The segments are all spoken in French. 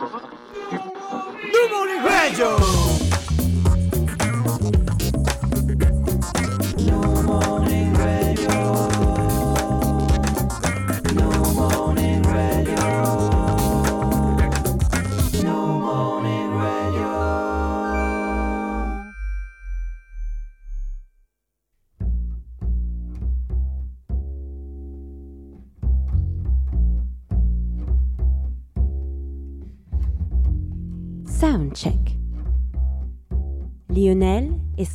New Morning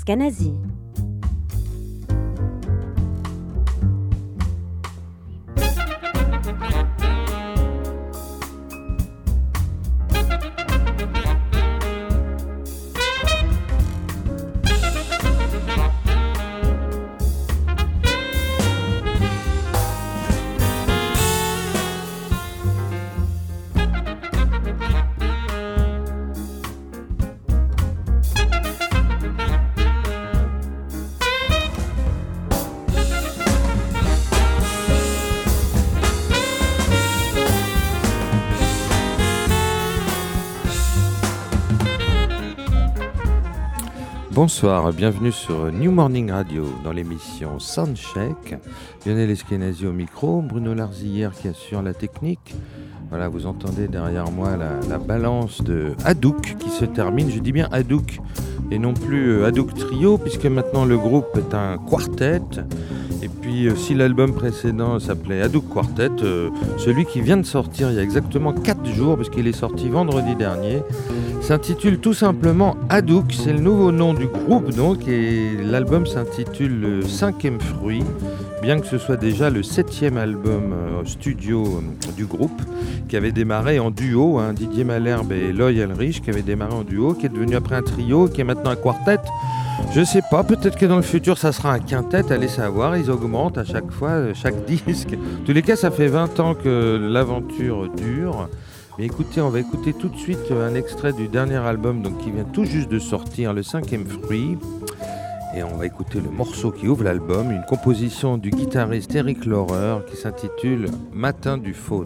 Lionel Bonsoir, bienvenue sur New Morning Radio dans l'émission Soundcheck. Lionel Eskenazi au micro, Bruno Larzillière qui assure la technique. Voilà, vous entendez derrière moi la, la balance de Hadouk qui se termine. Je dis bien Hadouk et non plus euh, Hadouk Trio puisque maintenant le groupe est un quartet. Et puis euh, si l'album précédent s'appelait Hadouk Quartet, euh, celui qui vient de sortir il y a exactement 4 jours puisqu'il est sorti vendredi dernier, s'intitule tout simplement Hadouk, c'est le nouveau nom du groupe donc, et l'album s'intitule Le cinquième fruit, bien que ce soit déjà le septième album euh, studio euh, du groupe, qui avait démarré en duo, hein, Didier Malherbe et Loyal Rich, qui avait démarré en duo, qui est devenu après un trio, qui est maintenant un quartet. Je sais pas, peut-être que dans le futur ça sera un quintet, allez savoir, ils augmentent à chaque fois, euh, chaque disque. En tous les cas, ça fait 20 ans que l'aventure dure. Écoutez, on va écouter tout de suite un extrait du dernier album donc, qui vient tout juste de sortir, le cinquième fruit. Et on va écouter le morceau qui ouvre l'album, une composition du guitariste Eric Laurer qui s'intitule Matin du faune.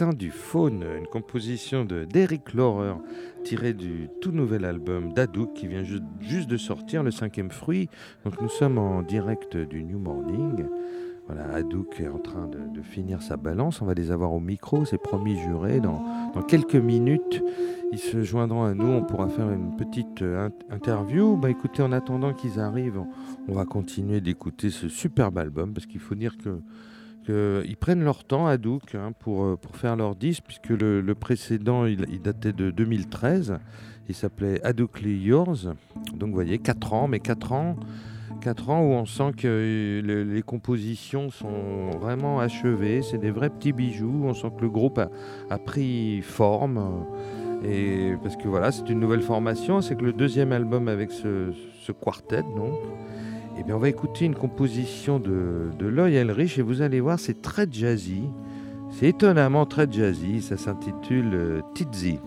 Matin du Faune, une composition de d'Eric Laurer tirée du tout nouvel album d'Adouk qui vient juste de sortir, le cinquième fruit. Donc nous sommes en direct du New Morning. Voilà, Hadouk est en train de, finir sa balance. On va les avoir au micro, c'est promis juré. Dans, quelques minutes, ils se joindront à nous. On pourra faire une petite euh, interview. Bah, écoutez, en attendant qu'ils arrivent, on va continuer d'écouter ce superbe album parce qu'il faut dire que ils prennent leur temps, à hein, pour, euh, pour faire leur disque, puisque le, précédent, il, datait de 2013. Il s'appelait Hadoukly Yours. Donc, vous voyez, 4 ans, mais 4 ans, 4 ans où on sent que les compositions sont vraiment achevées. C'est des vrais petits bijoux. On sent que le groupe a, pris forme. Et parce que voilà, c'est une nouvelle formation. C'est que le deuxième album avec ce, ce quartet, donc. Eh bien, on va écouter une composition de, de Loyal Rich et vous allez voir, c'est très jazzy. C'est étonnamment très jazzy. Ça s'intitule euh, Tizzy.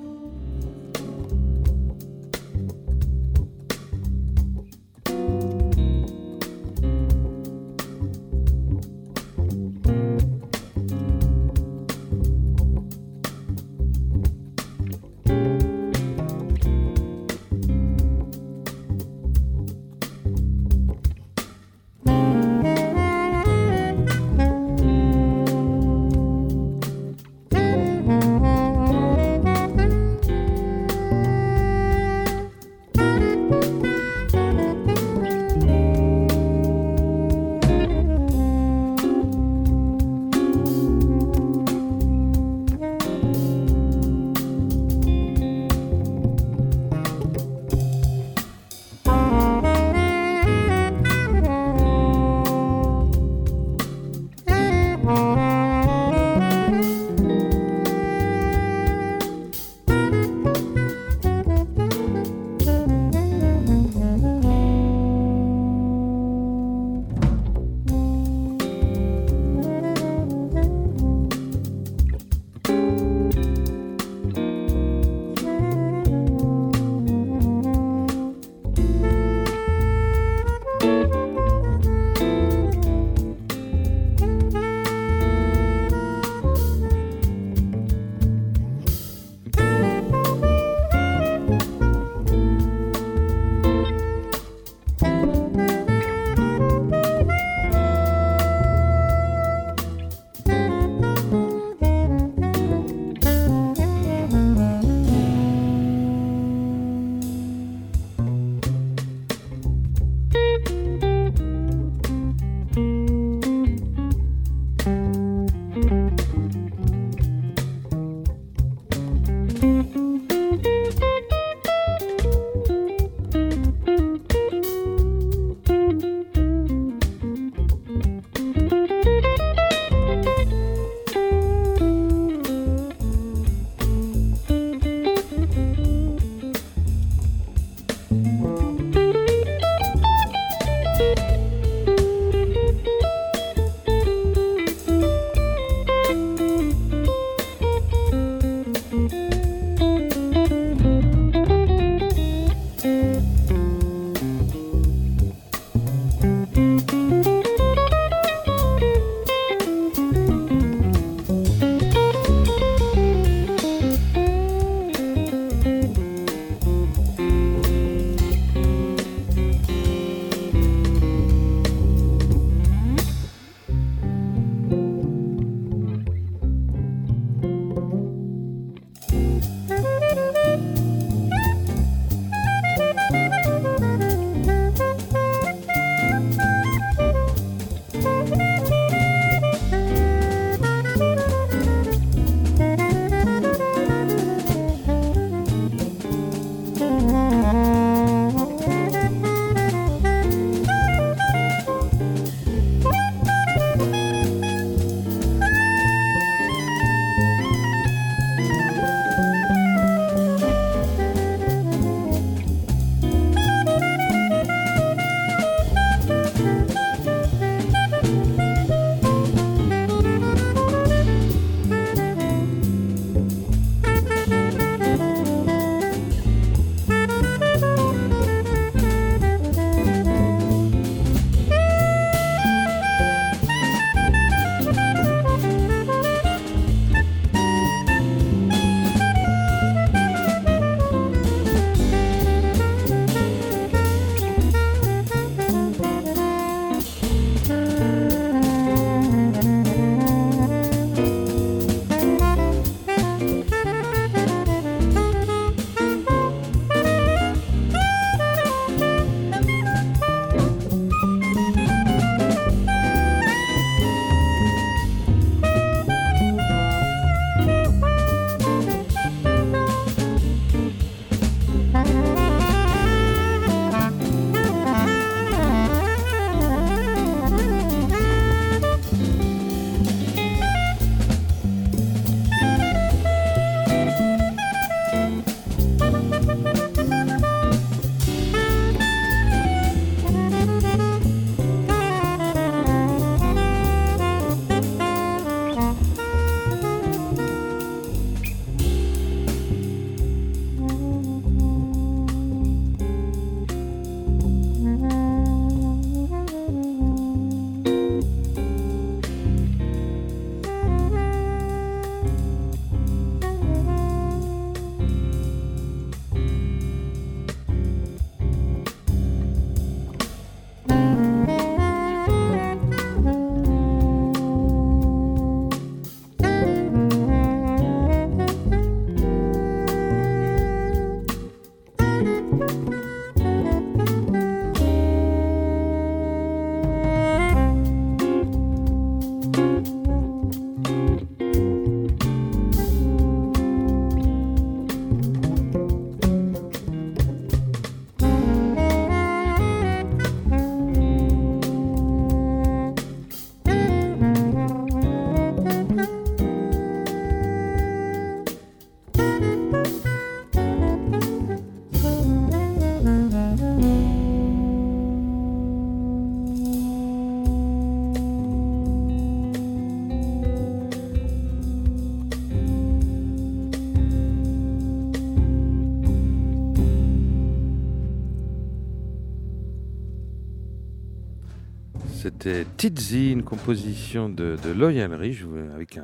C'était Tizzy, une composition de, de Loyal Rich avec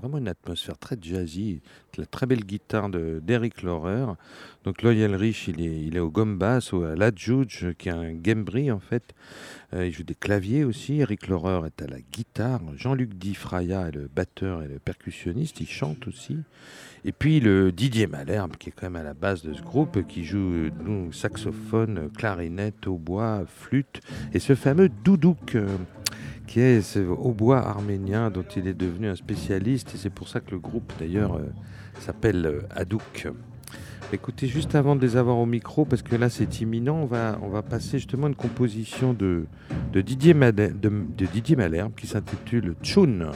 vraiment une atmosphère très jazzy, la très belle guitare d'Eric Laurer. Donc Loyal Rich, il est, il est au gomme basse, à la qui est un gambri en fait. Euh, il joue des claviers aussi. Eric Laurer est à la guitare. Jean-Luc Di Fraya est le batteur et le percussionniste. Il chante aussi. Et puis le Didier Malherbe, qui est quand même à la base de ce groupe, qui joue saxophone, clarinette, hautbois, flûte, et ce fameux doudouk, euh, qui est ce hautbois arménien dont il est devenu un spécialiste, et c'est pour ça que le groupe d'ailleurs euh, s'appelle euh, Hadouk. Écoutez, juste avant de les avoir au micro, parce que là c'est imminent, on va, on va passer justement une composition de, de, Didier, de, de Didier Malherbe qui s'intitule Tchoun.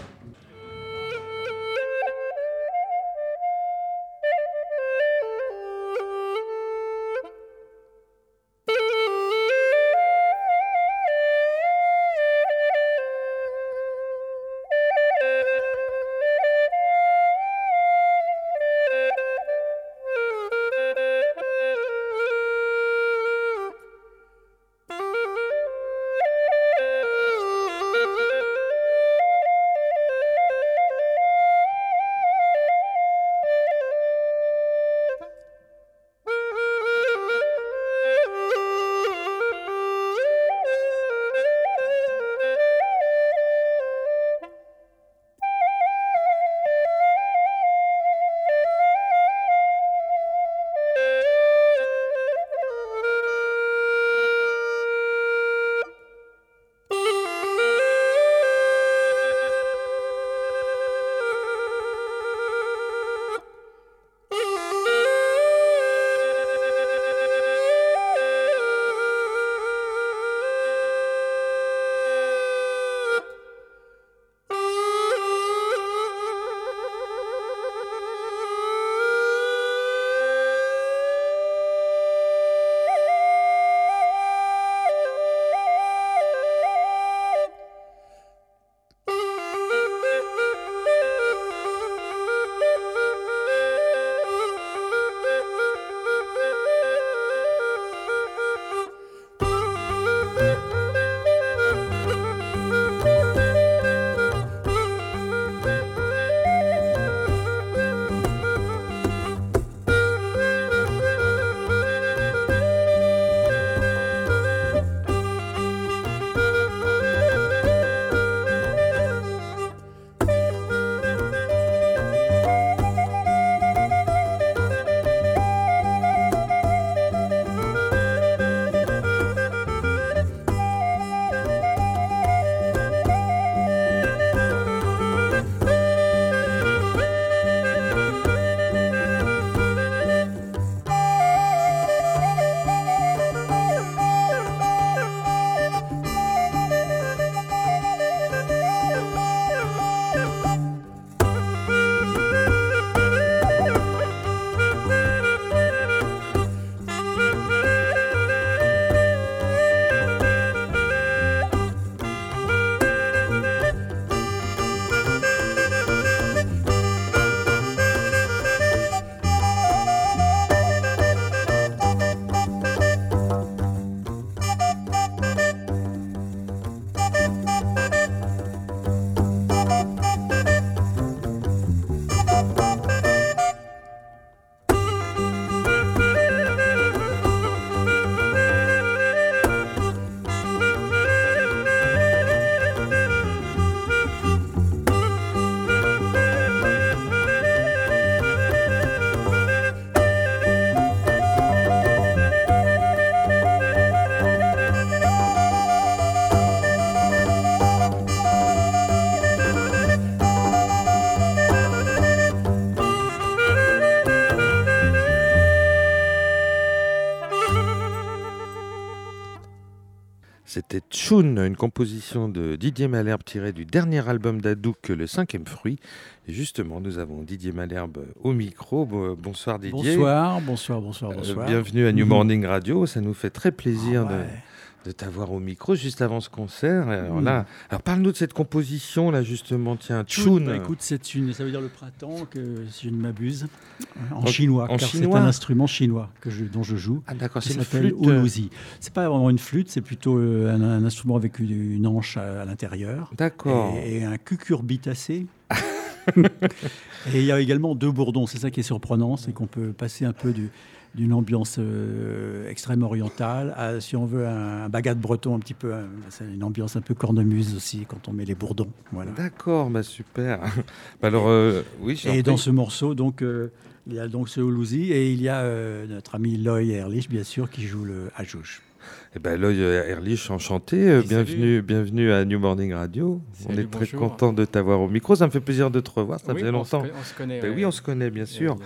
Une composition de Didier Malherbe tirée du dernier album d'Adouk, Le cinquième fruit. Et justement, nous avons Didier Malherbe au micro. Bonsoir Didier. Bonsoir, bonsoir, bonsoir, euh, bonsoir. bienvenue à New Morning Radio. Ça nous fait très plaisir ah de t'avoir au micro juste avant ce concert. Alors là, alors parle-nous de cette composition là justement. Tiens, Chun. Bah, écoute, c'est une, ça veut dire le printemps, que si je ne m'abuse, en, chinois, car c'est un instrument chinois que je, dont je joue. Ah d'accord, c'est une flûte. C'est pas vraiment une flûte, c'est plutôt un, instrument avec une, hanche à, l'intérieur. D'accord. Et, et, un cucurbitacé. et il y a également deux bourdons. C'est ça qui est surprenant, c'est qu'on peut passer un peu d'une ambiance euh, extrême orientale à, si on veut, un, bagat breton un petit peu. C'est une ambiance un peu cornemuse aussi quand on met les bourdons. Voilà. D'accord, bah super. Bah alors, euh, oui. Et dans ce morceau, donc. Euh, il y a donc ce Houlouzi et il y a notre ami Loy Erlich, bien sûr, qui joue le Ajouj. Eh ben, Loy Erlich, enchanté. Bienvenue, bienvenue à New Morning Radio. on est très content de t'avoir au micro. Ça me fait plaisir de te revoir. Ça faisait longtemps. On se, connaît. Ben oui, on se connaît, bien sûr.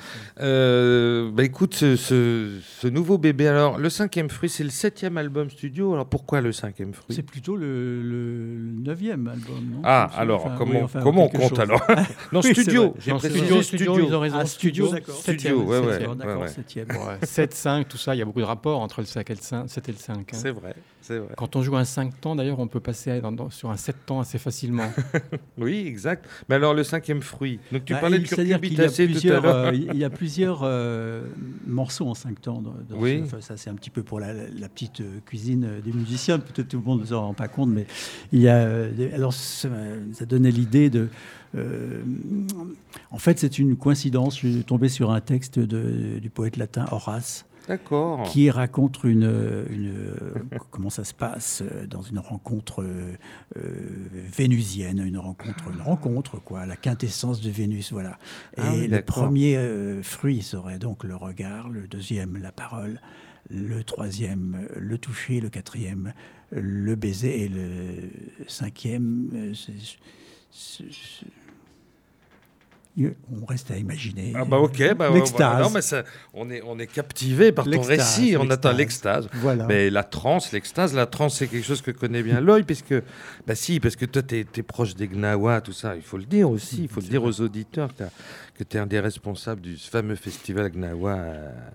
Euh, ben, écoute, ce, ce, nouveau bébé, alors, le cinquième fruit, c'est le septième album studio. Alors, pourquoi le cinquième fruit? C'est plutôt le, le, neuvième album. Non? Ah, alors, comment, comment on compte alors? Non, studio. J'ai précisé studio. Ils ont raison. Ah, studio, d'accord. Studio, ouais, ouais. D'accord, septième. 7, 5, tout ça. Il y a beaucoup de rapports entre le 7 et le 5. C'est vrai, c'est vrai. Quand on joue un 5 temps, d'ailleurs, on peut passer sur un 7 temps assez facilement. oui, exact. Mais alors, le cinquième fruit? Donc, tu bah, parlais de cucurbitacé tout à l'heure. Euh, il y a plusieurs euh, morceaux en 5 temps. oui. ça, c'est un petit peu pour la, petite euh, cuisine des musiciens. Peut-être tout le monde ne s'en rend pas compte, mais il y a. alors, ça, donnait l'idée de. en fait, c'est une coïncidence. Je suis tombé sur un texte de, du poète latin Horace qui raconte une, comment ça se passe dans une rencontre euh, vénusienne, une rencontre, une rencontre quoi, la quintessence de Vénus, voilà. Ah Et le premier euh, fruit serait donc le regard, le deuxième la parole, le troisième le toucher, le quatrième le baiser et le cinquième. Euh, on reste à imaginer. Ah bah ok, bah, l'extase. non mais ça, on est on est captivé par ton récit, on attend l'extase. Voilà. Mais la transe, l'extase, la transe c'est quelque chose que connaît bien l'œil puisque bah si parce que toi tu es, proche des Gnawa tout ça, il faut le dire aussi, il faut le dire aux auditeurs que tu es un des responsables du fameux festival Gnawa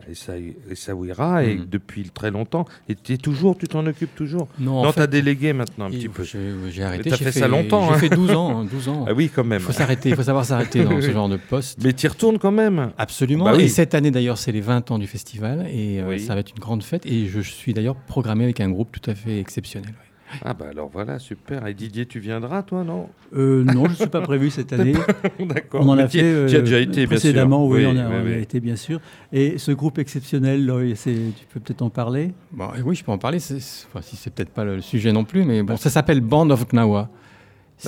et Sawira et mm. depuis très longtemps et tu toujours tu t'en occupes toujours? Non, tu as délégué maintenant un petit peu. J'ai arrêté, tu as fait, ça longtemps. J'ai hein. fait 12 ans, 12 ans. Ah oui, quand même. Il faut s'arrêter, il faut savoir s'arrêter dans ce genre de poste. Mais tu y retournes quand même Absolument. Bah et cette année d'ailleurs, c'est les 20 ans du festival et euh, ça va être une grande fête. Et je suis d'ailleurs programmé avec un groupe tout à fait exceptionnel. Ah bah alors voilà, super. Et Didier, tu viendras toi, non? Euh, Non, je ne suis pas prévu cette année. D'accord. On en a fait euh, déjà été, précédemment, bien sûr. oui, on, a, a, été bien sûr. Et ce groupe exceptionnel, tu peux peut-être en parler? Bon, Oui, je peux en parler. Enfin, si c'est peut-être pas le sujet non plus, mais bon, ça s'appelle Band of Gnawa.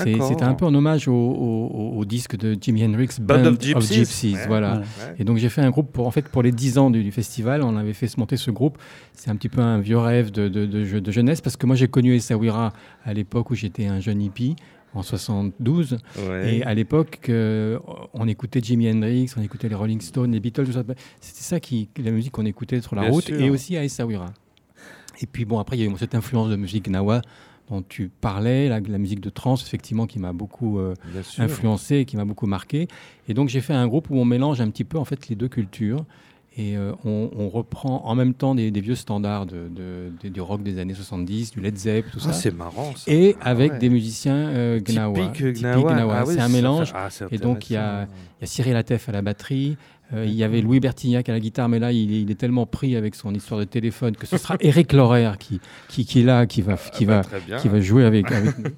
C'était un peu en hommage au, disque de Jimi Hendrix, Band, of Gypsies. voilà. Et donc j'ai fait un groupe pour en fait pour les 10 ans du, festival. On avait fait se monter ce groupe. C'est un petit peu un vieux rêve de, de, de jeunesse parce que moi j'ai connu Essaouira à l'époque où j'étais un jeune hippie en 72. Et à l'époque, euh, on écoutait Jimi Hendrix, on écoutait les Rolling Stones, les Beatles, C'était ça qui, la musique qu'on écoutait sur la route et aussi à Essaouira. Et puis bon, après, il y a eu cette influence de musique nawa dont tu parlais, la, musique de trance, effectivement, qui m'a beaucoup euh, influencé, qui m'a beaucoup marqué. Et donc, j'ai fait un groupe où on mélange un petit peu, en fait, les deux cultures. Et euh, on, reprend en même temps des, vieux standards de, du rock des années 70, du Led Zepp, tout ah, ça. C'est marrant. Ça. Et avec des musiciens euh, gnawa. Typique gnawa. Ah c'est un mélange. Ah, et donc il y, a, il y a Cyril Atef à la batterie, euh, il y avait Louis Bertignac à la guitare, mais là, il est, tellement pris avec son histoire de téléphone que ce sera Eric Lorer qui, qui, qui est là, qui va, qui ah va, bah, qui va jouer avec, avec nous.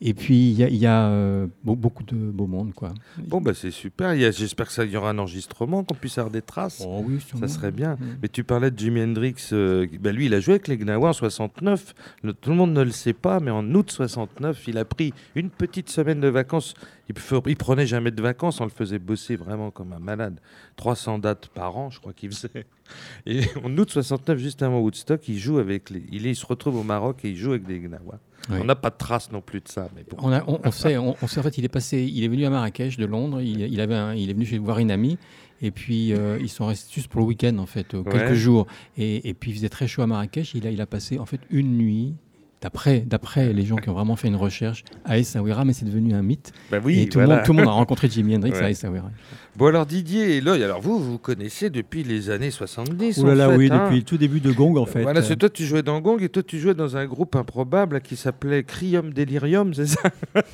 Et puis, il y a, euh, beaucoup de beau monde. Quoi. Bon, bah, c'est super. J'espère qu'il y aura un enregistrement, qu'on puisse avoir des traces. Oh, oui, ça serait bien. Mm. Mais tu parlais de Jimi Hendrix. Euh, bah, lui, il a joué avec les Gnawa en 69. tout le monde ne le sait pas, mais en août 69, il a pris une petite semaine de vacances. Il, il prenait jamais de vacances. On le faisait bosser vraiment comme un malade. 300 dates par an, je crois qu'il faisait. Et en août 69, juste avant Woodstock, il joue avec les. Il, il se retrouve au Maroc et il joue avec les Gnawa. On n'a pas de trace non plus de ça. Mais on, on, sait, on, sait, en fait, il est passé, il est venu à Marrakech de Londres. Il, avait, il est venu chez voir une amie. Et puis euh, ils sont restés juste pour le week-end en fait, euh, quelques jours. Et, et, puis il faisait très chaud à Marrakech. Il a, il a passé en fait une nuit d'après, d'après les gens qui ont vraiment fait une recherche à Essaouira, mais c'est devenu un mythe. Bah oui, et tout, le monde, tout, le monde, a rencontré Jimi Hendrix à Essaouira. Bon alors Didier et Loy, alors vous, vous connaissez depuis les années 70 Oh là là, oui, hein. depuis le tout début de Gong en fait. Voilà, c'est toi tu jouais dans Gong et toi tu jouais dans un groupe improbable qui s'appelait Crium Delirium, c'est ça?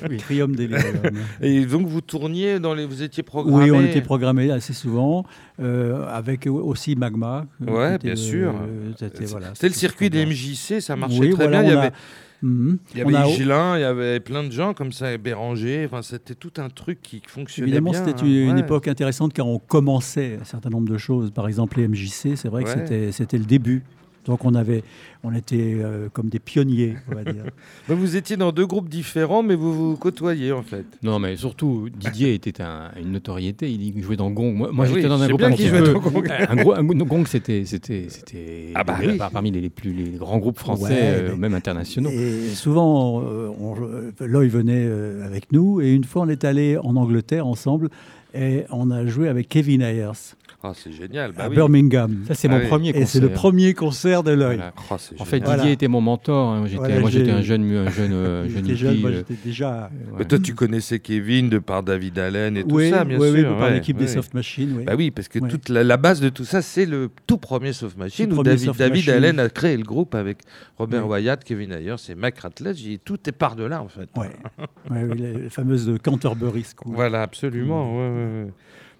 Oui, Crium Delirium. et donc vous tourniez dans les, vous étiez programmé. Oui, on était programmé assez souvent euh, avec aussi Magma. Ouais, bien sûr. C'était voilà, le circuit des MJC, ça marchait très bien. Il y avait Mhm. Il y avait Gilin, il y avait plein de gens comme ça, Béranger. Enfin, c'était tout un truc qui fonctionnait Évidemment, c'était une, époque intéressante car on commençait un certain nombre de choses. Par exemple, les MJC, c'est vrai que c'était le début. Donc on avait, on était euh, comme des pionniers, on va dire. vous étiez dans deux groupes différents, mais vous vous côtoyez en fait. Non, mais surtout Didier était une notoriété. Il jouait dans Gong. Moi, moi ah j'étais dans un groupe un petit peu. Gong. un, gros, Gong, c'était, c'était, c'était ah bah parmi les, plus les grands groupes français, euh, même internationaux. Et souvent, euh, Loï venait avec nous, et une fois on est allé en Angleterre ensemble, et on a joué avec Kevin Ayers. Ah, c'est génial. Bah à Birmingham. Ça, c'est mon ah premier concert. Et c'est le premier concert de l'œil. Oh, en fait, Didier était mon mentor. Hein. moi, j'étais un jeune, un jeune, euh, jeune, jeune moi, j'étais déjà. Mais toi, tu connaissais Kevin de par David Allen et tout ça, bien sûr. Oui, de par l'équipe des Soft Machines. Bah oui, parce que toute la, base de tout ça, c'est le tout premier Soft Machine où David, David Allen a créé le groupe avec Robert Wyatt, Kevin Ayers et Mac Ratledge. Tout est par de là, en fait. Ouais, les fameuses Canterbury School. Voilà, absolument.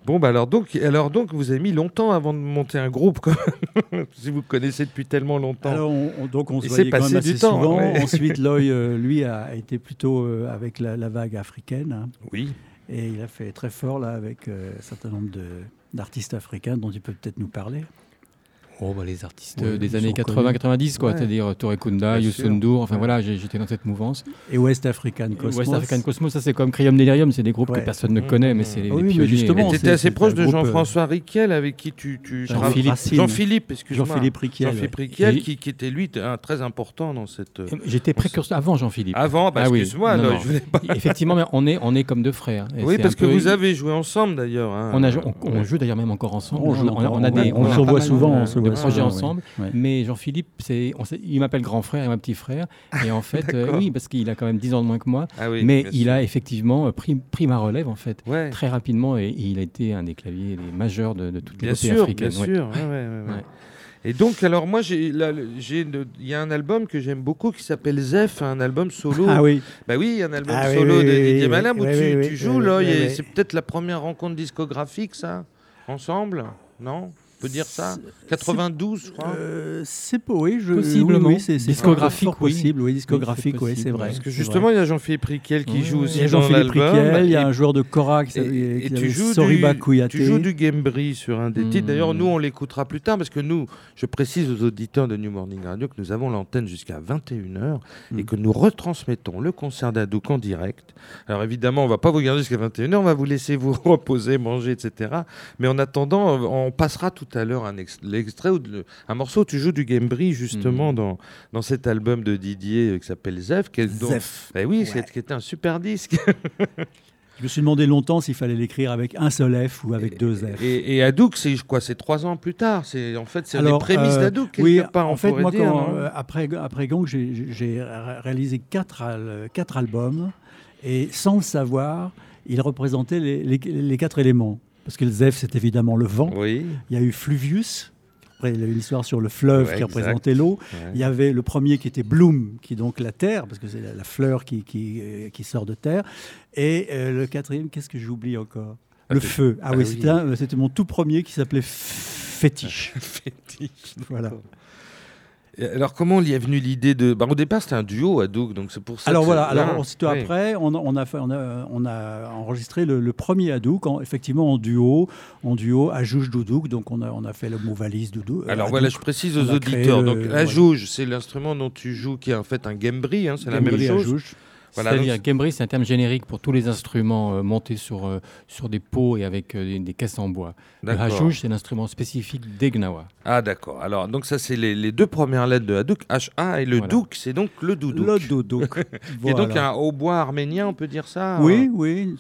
Bon, bah alors donc, alors donc, vous avez mis longtemps avant de monter un groupe, si vous connaissez depuis tellement longtemps. Alors, on, donc on se voyait quand même assez souvent. Ensuite, Loy, euh, lui, a été plutôt euh, avec la, vague africaine. Hein. Oui. Et il a fait très fort là avec euh, un certain nombre d'artistes africains dont il peut peut-être nous parler. Oh, bah, les artistes des années 80-90, quoi. C'est-à-dire Touré Kunda, enfin voilà, j'étais dans cette mouvance. Et West African Cosmos. West African Cosmos, ça c'est comme Crium Delirium, c'est des groupes que personne ne connaît, mais c'est les, oui, pionniers. Justement, tu étais assez proche de Jean-François Riquel, avec qui tu. tu Jean-Philippe, Jean-Philippe, excuse-moi. Jean-Philippe Riquel. Jean-Philippe Riquel, qui, qui, était lui très important dans cette. J'étais précurseur avant Jean-Philippe. Avant, bah, ah excuse-moi, Effectivement, mais on est, on est comme deux frères. Oui, parce que vous avez joué ensemble d'ailleurs. Hein. On joue d'ailleurs même encore ensemble. On se voit souvent, on se voit ensemble. Mais Jean-Philippe, il m'appelle grand frère et ma petit frère. Et en fait, euh, oui, parce qu'il a quand même 10 ans de moins que moi. Ah mais il a effectivement euh, pris, pris, ma relève, en fait, très rapidement. Et, il a été un des claviers les majeurs de, de toutes les sûr, africaines. Bien sûr, Et donc, alors moi, il y a un album que j'aime beaucoup qui s'appelle Zef, un album solo. Ah oui. Bah oui, un album ah solo de Didier Malin où tu, tu joues là. C'est peut-être la première rencontre discographique, ça, ensemble, non? Peut dire ça 92, je crois. Euh, c'est oui, je, possiblement. Oui, c'est discographique, possible, oui, discographique, oui, c'est vrai. Parce que justement, il y a Jean-Philippe Riquel qui joue aussi dans l'album. Il y a un joueur de Cora qui et, tu joues Soriba du, Tu joues du Gambry sur un des titres. D'ailleurs, nous, on l'écoutera plus tard parce que nous, je précise aux auditeurs de New Morning Radio que nous avons l'antenne jusqu'à 21h et que nous retransmettons le concert d'Adouk en direct. Alors évidemment, on va pas vous garder jusqu'à 21h, on va vous laisser vous reposer, manger, etc. Mais en attendant, on passera tout à l'heure un l'extrait ou un morceau où tu joues du Gambry justement mhm. dans, dans cet album de Didier euh, qui s'appelle Zef. Qui Zef. Ben oui, qui était un super disque. Je me suis demandé longtemps s'il fallait l'écrire avec un seul F ou avec deux F. Et, et Hadouk, c'est quoi C'est trois ans plus tard. C'est en fait c'est les prémices euh, d'Hadouk. Oui, en fait, moi, quand, euh, après après Gang, j'ai réalisé quatre, quatre albums et sans le savoir, il représentait les, les quatre éléments. Parce que le Zef, c'est évidemment le vent. Oui. Il y a eu Fluvius. Après, il y a eu l'histoire sur le fleuve qui représentait l'eau. Il y avait le premier qui était Bloom, qui est donc la terre, parce que c'est la, fleur qui, qui, euh, qui, sort de terre. Et euh, le quatrième, qu'est-ce que j'oublie encore? Ah, Le feu. Ah, ah oui, c'était mon tout premier qui s'appelait Fétiche. Fétiche. Voilà. Alors, comment il y est venu l'idée de. Bah, au départ, c'était un duo à Doug, donc c'est pour ça. Alors voilà, alors aussitôt après, on, a fait, on, a, on, a, enregistré le, premier Hadouk, en, effectivement en duo, en duo à Jouge Doudouk, donc on a, on a fait le mot valise Doudou. Alors voilà, je précise aux auditeurs. donc la Jouge, c'est l'instrument dont tu joues, qui est en fait un gambri, hein, c'est la même chose. C'est-à-dire Gambry, c'est un terme générique pour tous les instruments euh, montés sur, euh, sur des pots et avec euh, des, caisses en bois. Le hachouj, c'est l'instrument spécifique des Gnawa. Ah d'accord. Alors donc ça c'est les, deux premières lettres de Hadouk, H-A et le douk, c'est donc le doudouk. Le doudouk. Qui est donc un hautbois arménien, on peut dire ça Oui, oui,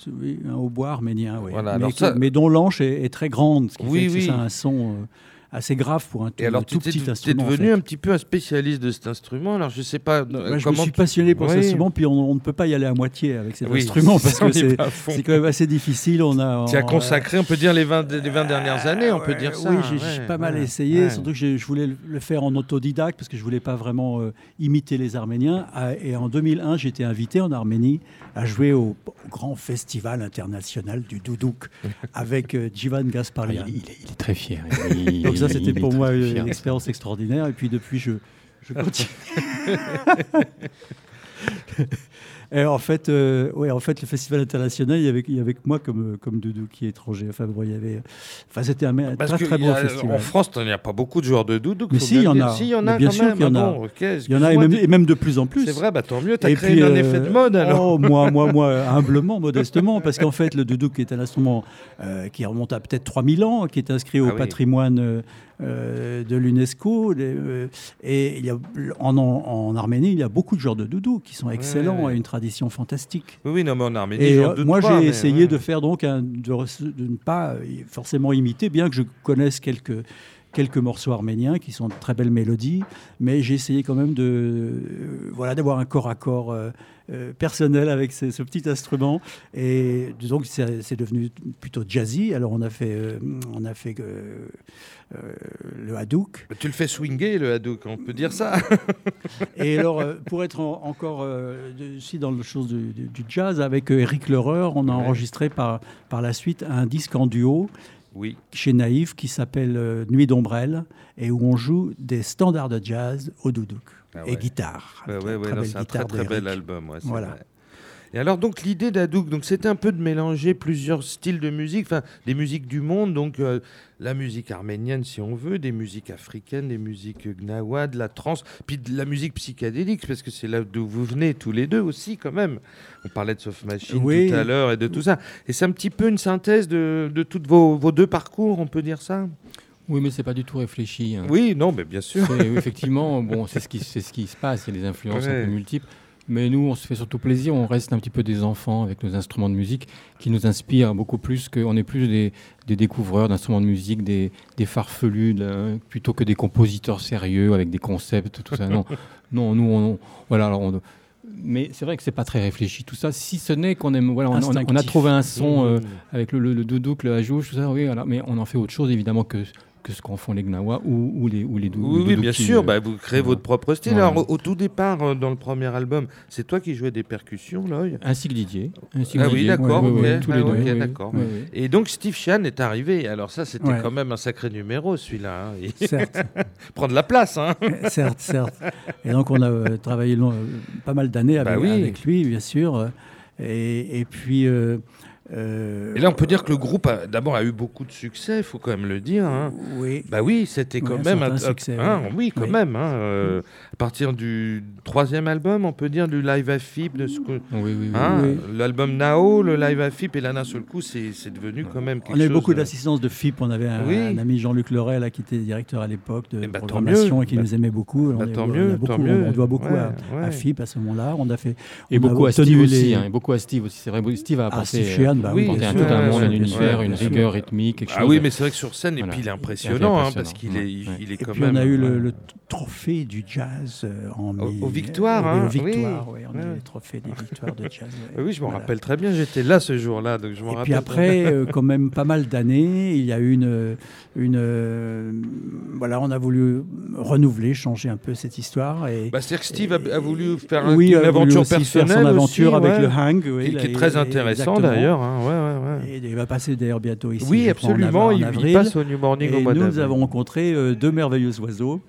un hautbois arménien, oui. mais, mais, dont l'anche est, très grande, ce qui fait que c'est un son assez grave pour un tout, alors, tout petit instrument. Tu es devenu un petit peu un spécialiste de cet instrument. Alors je sais pas comment. Je me suis passionné pour cet instrument, puis on, ne peut pas y aller à moitié avec cet instrument parce que c'est quand même assez difficile. On a. Tu as consacré, on peut dire les 20, les 20 dernières années, on peut dire ça. Oui, j'ai pas mal essayé. Surtout que je voulais le faire en autodidacte parce que je voulais pas vraiment euh, imiter les Arméniens. Ah, et en 2001, j'étais invité en Arménie à jouer au, grand festival international du doudouk avec euh, Jivan Gasparian. Ah, il, est, très fier. Donc ça, c'était pour moi une expérience extraordinaire. Et puis depuis, je, je continue. Et en fait, euh, ouais, en fait, le festival international, il y avait, il y avait moi comme, comme Doudou qui est étranger. Enfin, bon, il y avait, enfin, c'était un, très, très bon festival. En France, il n'y a pas beaucoup de joueurs de Doudou. Mais si, il y en a. Si, il y en a bien sûr qu'il y en a. il y en a et même, de plus en plus. C'est vrai, bah, tant mieux. Tu as créé un effet de euh, mode alors. Oh, moi, moi, moi, humblement, modestement, parce qu'en fait, le Doudou qui est un instrument euh, qui remonte à peut-être 3000 ans, qui est inscrit au ah patrimoine euh, de l'UNESCO. Euh, et il y a, en, en, Arménie, il y a beaucoup de genres de doudou qui sont excellents et une tradition fantastique. Oui, non, mais en Arménie, et euh, moi, j'ai essayé de faire donc un, de, ne pas forcément imiter, bien que je connaisse quelques quelques morceaux arméniens qui sont de très belles mélodies, mais j'ai essayé quand même de voilà d'avoir un corps à corps euh, personnel avec ce, petit instrument. Et donc, c'est devenu plutôt jazzy. Alors, on a fait, euh, on a fait euh, le hadouk. Tu le fais swinger, le hadouk, on peut dire ça. et alors, pour être encore aussi dans le chose du, jazz, avec Eric Lehrer, on a enregistré par, par la suite un disque en duo oui. chez Naïf qui s'appelle Nuit d'ombrelle et où on joue des standards de jazz au doudouk. Ah et guitare. c'est un très très bel album. voilà. Et alors donc l'idée d'Adouk, donc c'était un peu de mélanger plusieurs styles de musique, enfin des musiques du monde, donc euh, la musique arménienne si on veut, des musiques africaines, des musiques gnawa, de la trance, puis de la musique psychédélique parce que c'est là d'où vous venez tous les deux aussi quand même. On parlait de Soft Machine tout à l'heure et de tout ça. Et c'est un petit peu une synthèse de, de tous vos, vos deux parcours, on peut dire ça? Oui, mais c'est pas du tout réfléchi. Hein. Oui, non, mais bien sûr. Effectivement, bon, c'est ce qui, c'est ce qui se passe. Il y a des influences un peu multiples. Mais nous, on se fait surtout plaisir. On reste un petit peu des enfants avec nos instruments de musique qui nous inspirent beaucoup plus qu'on est plus des, des découvreurs d'instruments de musique, des, des farfelus, plutôt que des compositeurs sérieux avec des concepts, tout ça. Non, non, nous, on, voilà. Alors, mais c'est vrai que c'est pas très réfléchi tout ça, si ce n'est qu'on aime, voilà, on, on, a, trouvé un son euh, avec le, le, le doudouk, le hajouch, tout ça, oui, voilà, mais on en fait autre chose évidemment que que ce qu'en font les Gnawa ou, ou, les, ou les Oui, oui bien sûr, bah, vous créez votre propre style. Alors, au, tout départ, euh, dans le premier album, c'est toi qui jouais des percussions, là Ainsi que Didier. ah oui, d'accord, tous les deux. d'accord. Et donc, Steve Chan est arrivé. Alors, ça, c'était quand même un sacré numéro, celui-là. Hein. Certes. Prendre la place, hein. certes, certes. Et donc, on a euh, travaillé long, euh, pas mal d'années avec, bah avec, lui, bien sûr. Et, et puis. Euh, et là, on peut dire que le groupe, d'abord, a eu beaucoup de succès, il faut quand même le dire. Hein. Oui. Bah oui, c'était quand même un, succès. Hein, oui. quand même. Hein, euh, à partir du troisième album, on peut dire du live à FIP, de ce que, oui, oui, l'album Nao, le live à FIP, et là d'un seul coup, c'est devenu quand même quelque chose. On a eu beaucoup d'assistance de FIP. On avait un, ami Jean-Luc Leray qui était directeur à l'époque de eh ben, programmation et qui bah, nous aimait beaucoup. Bah, tant mieux, on, mieux. on doit beaucoup à, FIP à ce moment-là. On a fait et beaucoup à Steve aussi. beaucoup à Steve aussi. C'est vrai, Steve a ah, apporté. Bah oui, un monde, un univers, une rigueur rythmique. Quelque ah oui, mais c'est vrai que sur scène, et puis il est impressionnant, hein, parce qu'il est, il, est quand puis même. On a eu le, trophée du jazz euh, en mai. Aux victoires, hein, Aux victoires, oui. On a eu le trophée des victoires de jazz. Oui, je m'en rappelle très bien. J'étais là ce jour-là, donc je m'en rappelle. Et puis après, euh, quand même pas mal d'années, il y a eu une, une, voilà, on a voulu renouveler, changer un peu cette histoire. Et, bah, c'est-à-dire que Steve a, voulu faire une aventure personnelle, son aventure avec le hang, qui, est très intéressant d'ailleurs. Hein, ouais, ouais, il va passer d'ailleurs bientôt ici. Oui, absolument. Il, il, passe au New Morning et Nous avons rencontré euh, deux merveilleux oiseaux.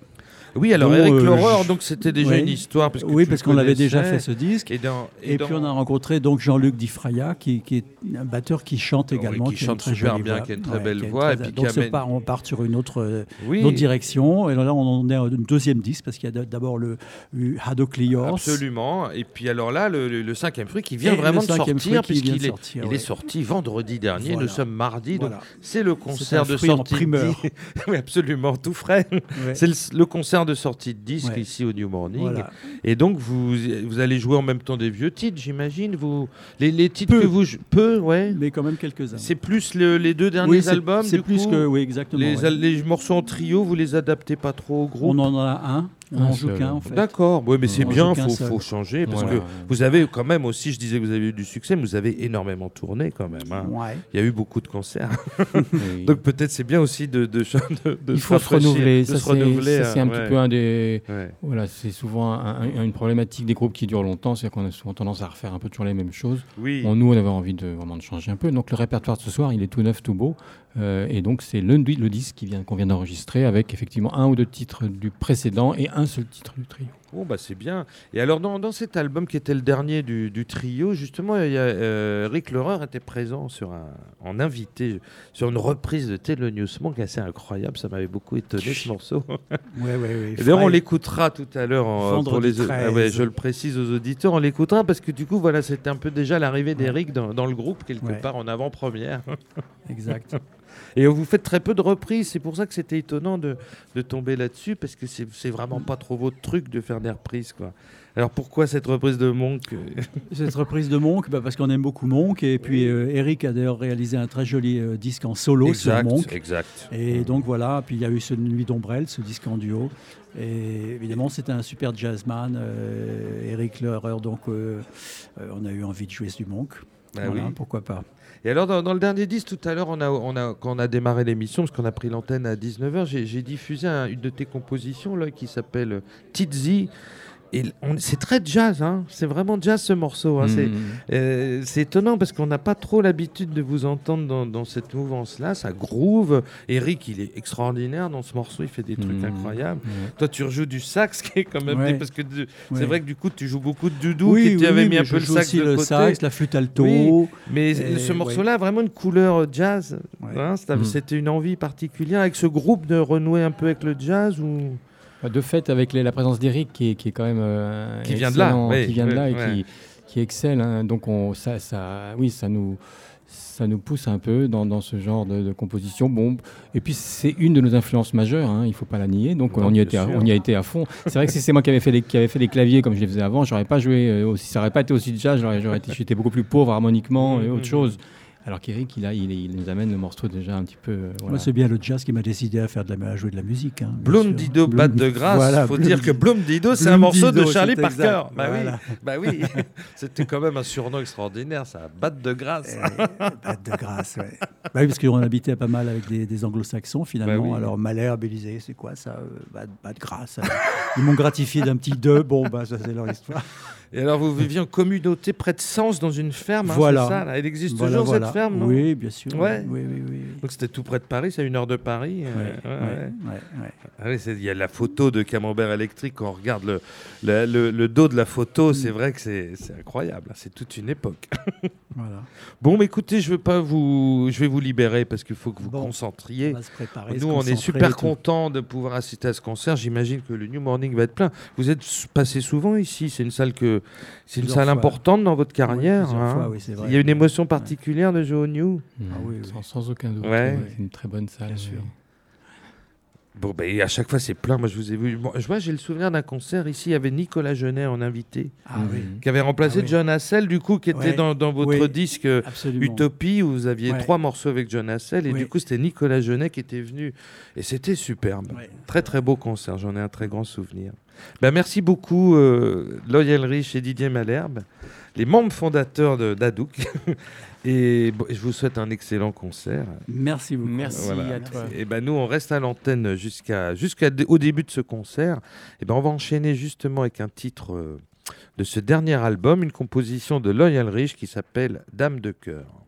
Oui, alors Eric euh, donc c'était déjà une histoire. Parce que oui, parce qu'on avait déjà fait ce disque. Et, puis on a rencontré donc Jean-Luc Difraya, qui, qui, est un batteur qui chante également, qui, chante super bien, qui a une très belle voix. Et puis donc on part sur une autre, euh, autre direction. Et là, on est à une deuxième disque parce qu'il y a d'abord le Hadoclios. Absolument. Et puis alors là, le, cinquième fruit qui vient vraiment de sortir, puisqu'il est, il est sorti vendredi dernier. Nous sommes mardi, donc c'est le concert de sortie. primeur. oui, absolument, tout frais. C'est le concert concert de sortie de disque ici au New Morning. Et donc, vous, vous allez jouer en même temps des vieux titres, j'imagine. Vous, les, les titres que vous. Peu, ouais. Mais quand même quelques-uns. C'est plus les deux derniers albums C'est plus que. Oui, exactement. Les, les, morceaux en trio, vous les adaptez pas trop au groupe On en a un. On en joue qu'un en fait. D'accord, oui, mais c'est bien, il faut, faut, changer parce que vous avez quand même aussi, je disais que vous avez eu du succès, mais vous avez énormément tourné quand même. Hein. Il y a eu beaucoup de concerts. Donc peut-être c'est bien aussi de, de, de, Il faut se renouveler. ça, c'est un petit peu un des. Voilà, c'est souvent une problématique des groupes qui durent longtemps, c'est qu'on a souvent tendance à refaire un peu toujours les mêmes choses. Oui. nous, on avait envie de vraiment de changer un peu. Donc le répertoire de ce soir, il est tout neuf, tout beau. Euh, et donc c'est le, le disque qu'on vient, qu'on vient d'enregistrer avec effectivement un ou deux titres du précédent et un seul titre du trio. Bon, bah c'est bien. Et alors, dans, dans, cet album qui était le dernier du, du trio, justement, il y a, euh, Rick était présent sur un, en invité sur une reprise de Thelonious Monk assez incroyable. Ça m'avait beaucoup étonné ce morceau. Ouais, ouais, ouais. D'ailleurs, on l'écoutera tout à l'heure. Pour les, ah ouais, je le précise aux auditeurs, on l'écoutera parce que du coup, voilà, c'était un peu déjà l'arrivée d'Eric dans, dans, le groupe, quelque part en avant-première. exact. Et vous faites très peu de reprises. C'est pour ça que c'était étonnant de, de tomber là-dessus, parce que c'est vraiment pas trop votre truc de faire des reprises. Quoi. Alors pourquoi cette reprise de Monk Cette reprise de Monk, bah parce qu'on aime beaucoup Monk. Et puis euh, Eric a d'ailleurs réalisé un très joli euh, disque en solo sur Monk. Exact. Et donc voilà, puis il y a eu ce Nuit d'Ombrelle, ce disque en duo. Et évidemment, c'était un super jazzman, euh, Eric Lehrer. Donc on a eu envie de jouer du Monk. Bah voilà, pourquoi pas. Et alors, dans, le dernier disque, tout à l'heure, on a, on a, quand on a démarré l'émission, parce qu'on a pris l'antenne à 19h, j'ai diffusé une de tes compositions là, qui s'appelle C'est très jazz, hein. c'est vraiment jazz ce morceau. Hein. Mm. Euh, c'est étonnant parce qu'on n'a pas trop l'habitude de vous entendre dans, cette mouvance-là. Ça groove. Eric, il est extraordinaire dans ce morceau, il fait des trucs mm. incroyables. Toi, tu rejoues du sax, qui est quand même. Parce que c'est vrai que du coup, tu joues beaucoup de doudou, oui, tu avais mis un peu le sax. de le sax, la flûte alto. mais ce morceau-là a vraiment une couleur jazz. Hein. Mm. C'était une envie particulière avec ce groupe de renouer un peu avec le jazz ou? De fait, avec la présence d'Eric, qui, qui, est quand même euh, qui vient de là, qui vient de là et qui, qui, excelle. Hein. donc on, ça, ça, oui, ça nous, ça nous pousse un peu dans, dans ce genre de, composition. Bon, et puis c'est une de nos influences majeures, hein, il ne faut pas la nier. Donc on, y a été à, on y a été à fond. C'est vrai que si c'est moi qui avais fait les, qui avait fait les claviers comme je les faisais avant, j'aurais pas joué. Euh, aussi, ça n'aurait pas été aussi jazz. J'aurais été, j'étais beaucoup plus pauvre harmoniquement et autre chose. Alors qu'Eric, il, il, il, nous amène le morceau déjà un petit peu. Euh, Moi, c'est bien le jazz qui m'a décidé à, faire de la, à jouer de la musique. Hein, Bloom Dido, Batte de grâce. Il faut dire que Bloom Dido, c'est un morceau de Charlie Parker. Bah, oui. bah oui, c'était quand même un surnom extraordinaire, ça. Batte de grâce. Eh, batte de grâce, oui. Bah oui, parce qu'on habitait pas mal avec des, anglo-saxons finalement. Bah Alors Malherbe, Élysée, c'est quoi ça euh, Batte de grâce. Ils m'ont gratifié d'un petit 2. Bon, bah ça, c'est leur histoire. Et alors, vous viviez en communauté près de Sens, dans une ferme, hein, voilà. ça Elle existe toujours, cette ferme non? Oui, bien sûr. Ouais. Oui, oui, oui, Donc, c'était tout près de Paris, c'est à une heure de Paris. Euh, il y a la photo de Camembert électrique, quand on regarde le, le, le, dos de la photo, mm. c'est vrai que c'est incroyable. Hein, c'est toute une époque. voilà. Bon, mais écoutez, je, veux pas vous... je vais vous libérer parce qu'il faut que vous bon, concentriez. On va se préparer, Nous, on est super contents de pouvoir assister à ce concert. J'imagine que le New Morning va être plein. Vous êtes passé souvent ici C'est une salle que c'est une salle importante dans votre carrière. Hein. Il y a une émotion particulière de jouer au New ah sans, aucun doute. C'est une très bonne salle. Bon, ben, à chaque fois, c'est plein. Moi, je vous ai vu. Moi, j'ai le souvenir d'un concert ici. Il y avait Nicolas Genet en invité, ah qui avait remplacé ah John Hassel, du coup, qui était dans, votre disque euh, Utopie, où vous aviez trois morceaux avec John Hassel. Et du coup, c'était Nicolas Genet qui était venu. Et c'était superbe. Très, très beau concert. J'en ai un très grand souvenir. Ben, merci beaucoup, euh, Loyal Rich et Didier Malherbe, les membres fondateurs d'Adouk. et je vous souhaite un excellent concert. Merci beaucoup. Merci à toi. Et ben nous, on reste à l'antenne jusqu'à jusqu'au début de ce concert. Et ben on va enchaîner justement avec un titre euh, de ce dernier album, une composition de Loyal Rich qui s'appelle Dame de cœur.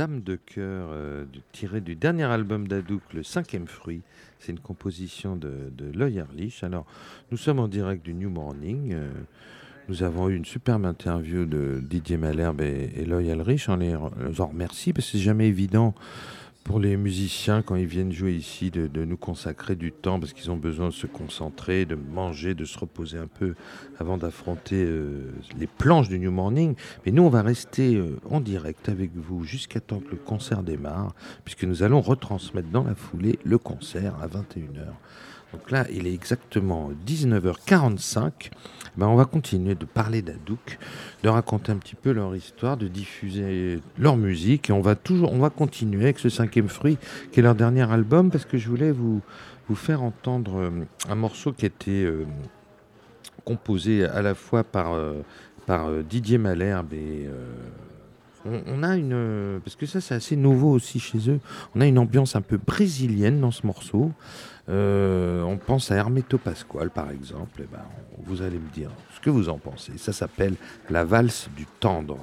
Dame de cœur, tiré du dernier album d'Adouk, le cinquième fruit. C'est une composition de, de Loy Erlich. Alors, nous sommes en direct du New Morning. Nous avons eu une superbe interview de Didier Malherbe et, et Loy Erlich. On les remercie parce que c'est jamais évident pour les musiciens, quand ils viennent jouer ici, de, nous consacrer du temps parce qu'ils ont besoin de se concentrer, de manger, de se reposer un peu avant d'affronter euh, les planches du New Morning. Mais nous, on va rester euh, en direct avec vous jusqu'à temps que le concert démarre, puisque nous allons retransmettre dans la foulée le concert à 21h. Donc là, il est exactement 19h45. Ben, on va continuer de parler d'Adouk, de raconter un petit peu leur histoire, de diffuser leur musique. Et on va toujours, on va continuer avec ce cinquième fruit, qui est leur dernier album, parce que je voulais vous, vous faire entendre euh, un morceau qui était euh, composé à la fois par, euh, par Didier Malherbe et on, a une. Parce que ça, c'est assez nouveau aussi chez eux. On a une ambiance un peu brésilienne dans ce morceau. Euh, on pense à Hermeto Pasquale, par exemple. Et eh ben, vous allez me dire ce que vous en pensez. Ça s'appelle La valse du tendre.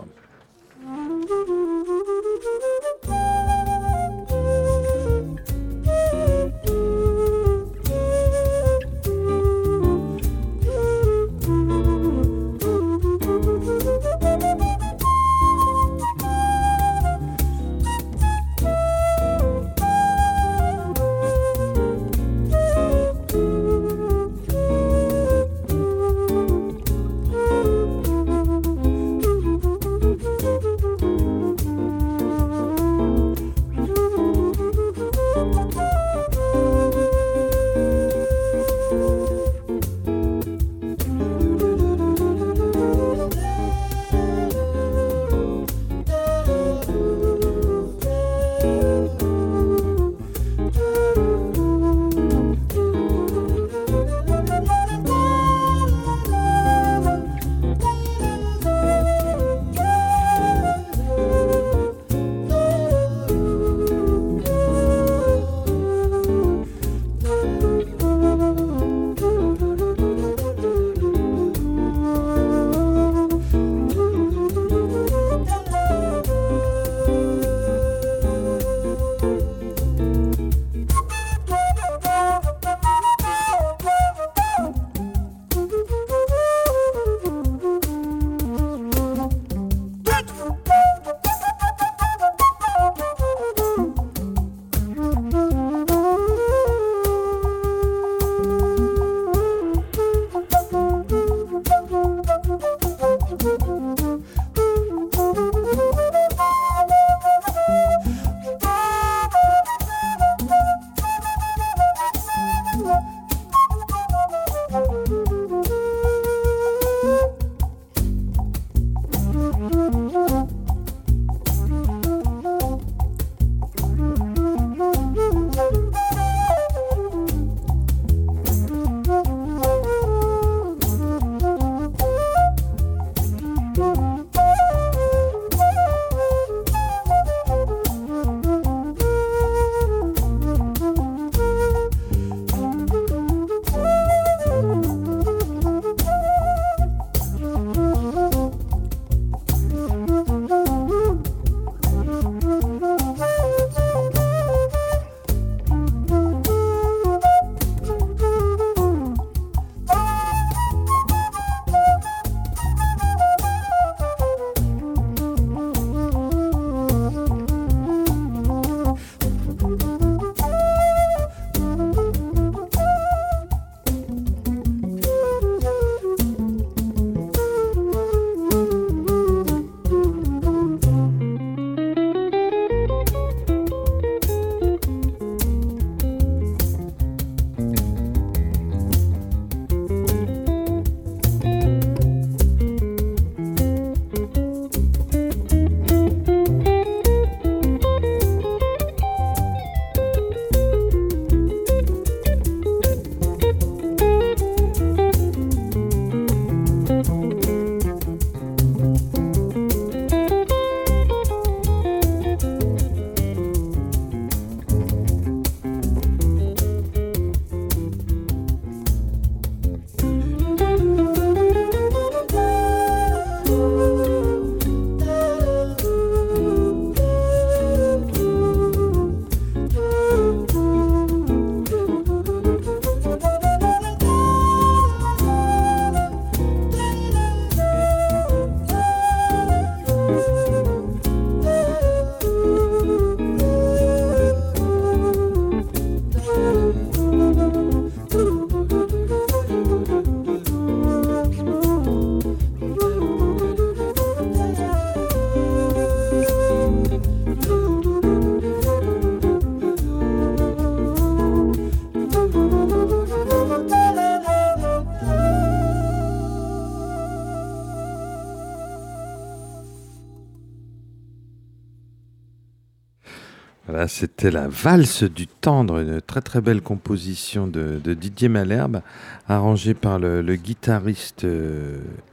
La valse du tendre, une très très belle composition de, Didier Malherbe, arrangée par le, guitariste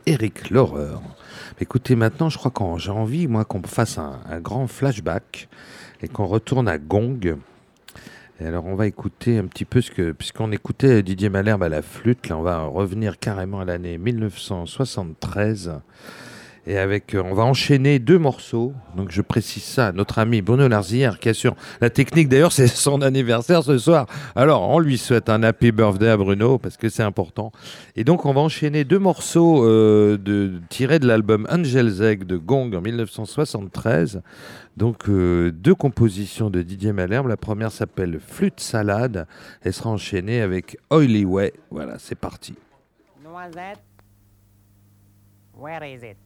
Eric euh, Laurer. Écoutez, maintenant, je crois que j'ai envie, moi, qu'on fasse un, grand flashback et qu'on retourne à Gong. Et alors, on va écouter un petit peu ce que, puisqu'on écoutait Didier Malherbe à la flûte, là, on va revenir carrément à l'année 1973. Et avec, euh, on va enchaîner deux morceaux. Donc je précise ça à notre ami Bruno Larzière qui assure la technique. D'ailleurs, c'est son anniversaire ce soir. Alors on lui souhaite un happy birthday à Bruno parce que c'est important. Et donc on va enchaîner deux morceaux euh, tirés de l'album Angel's Egg de Gong en 1973. Donc euh, deux compositions de Didier Malherbe. La première s'appelle Flûte Salade. Elle sera enchaînée avec Oily Way. Voilà, c'est parti. Noisette. Where is it?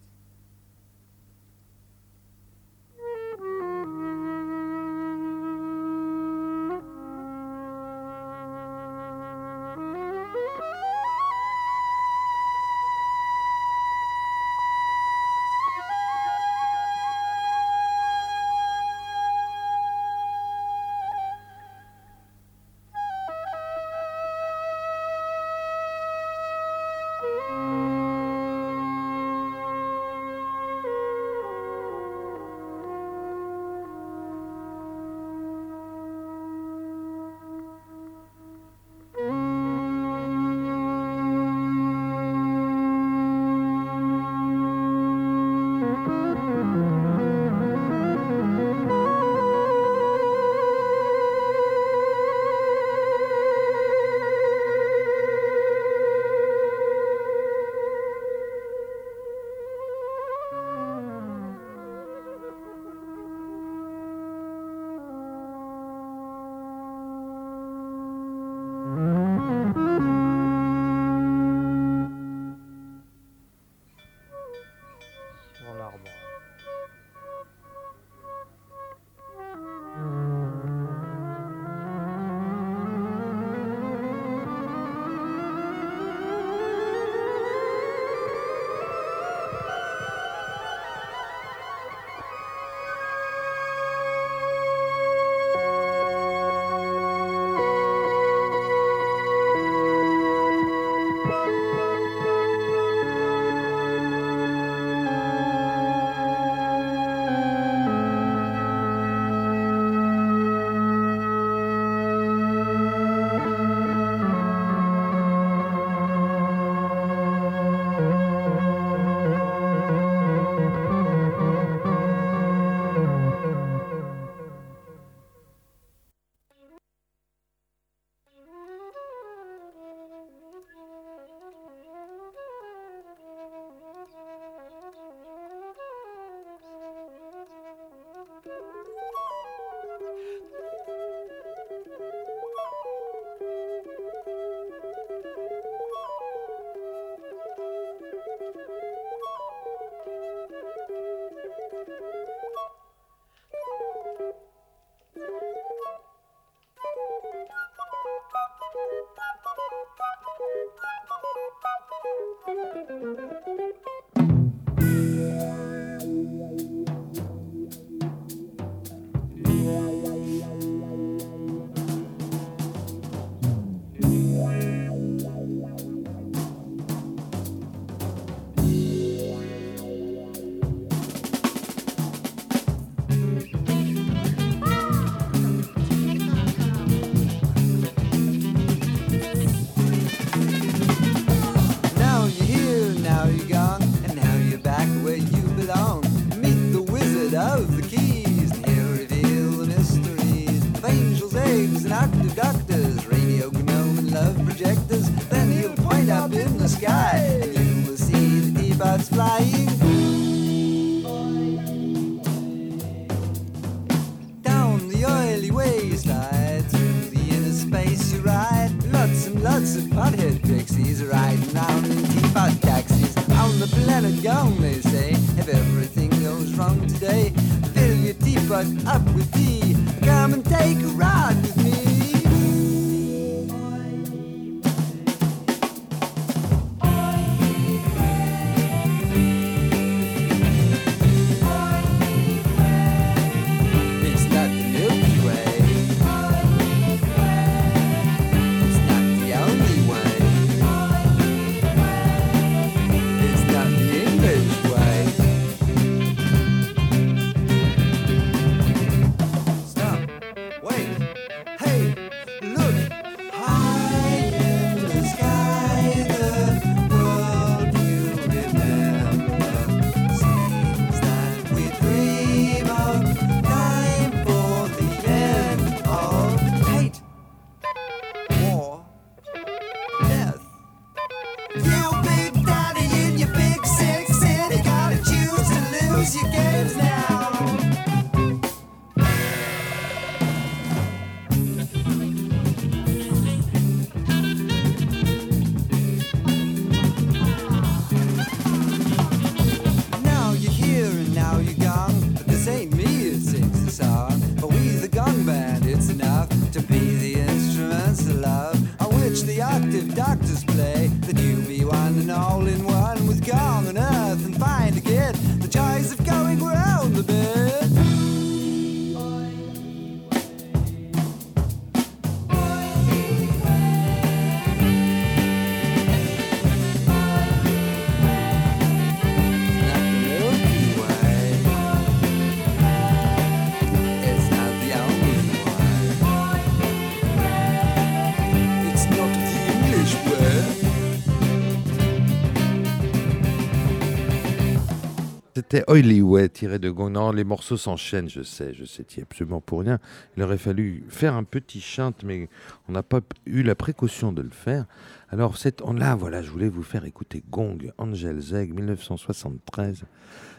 Oily Way tiré de Gong. Non, les morceaux s'enchaînent, je sais, je sais, tu absolument pour rien. Il aurait fallu faire un petit chant, mais on n'a pas eu la précaution de le faire. Alors, là, voilà, je voulais vous faire écouter Gong, Angel Zeg, 1973.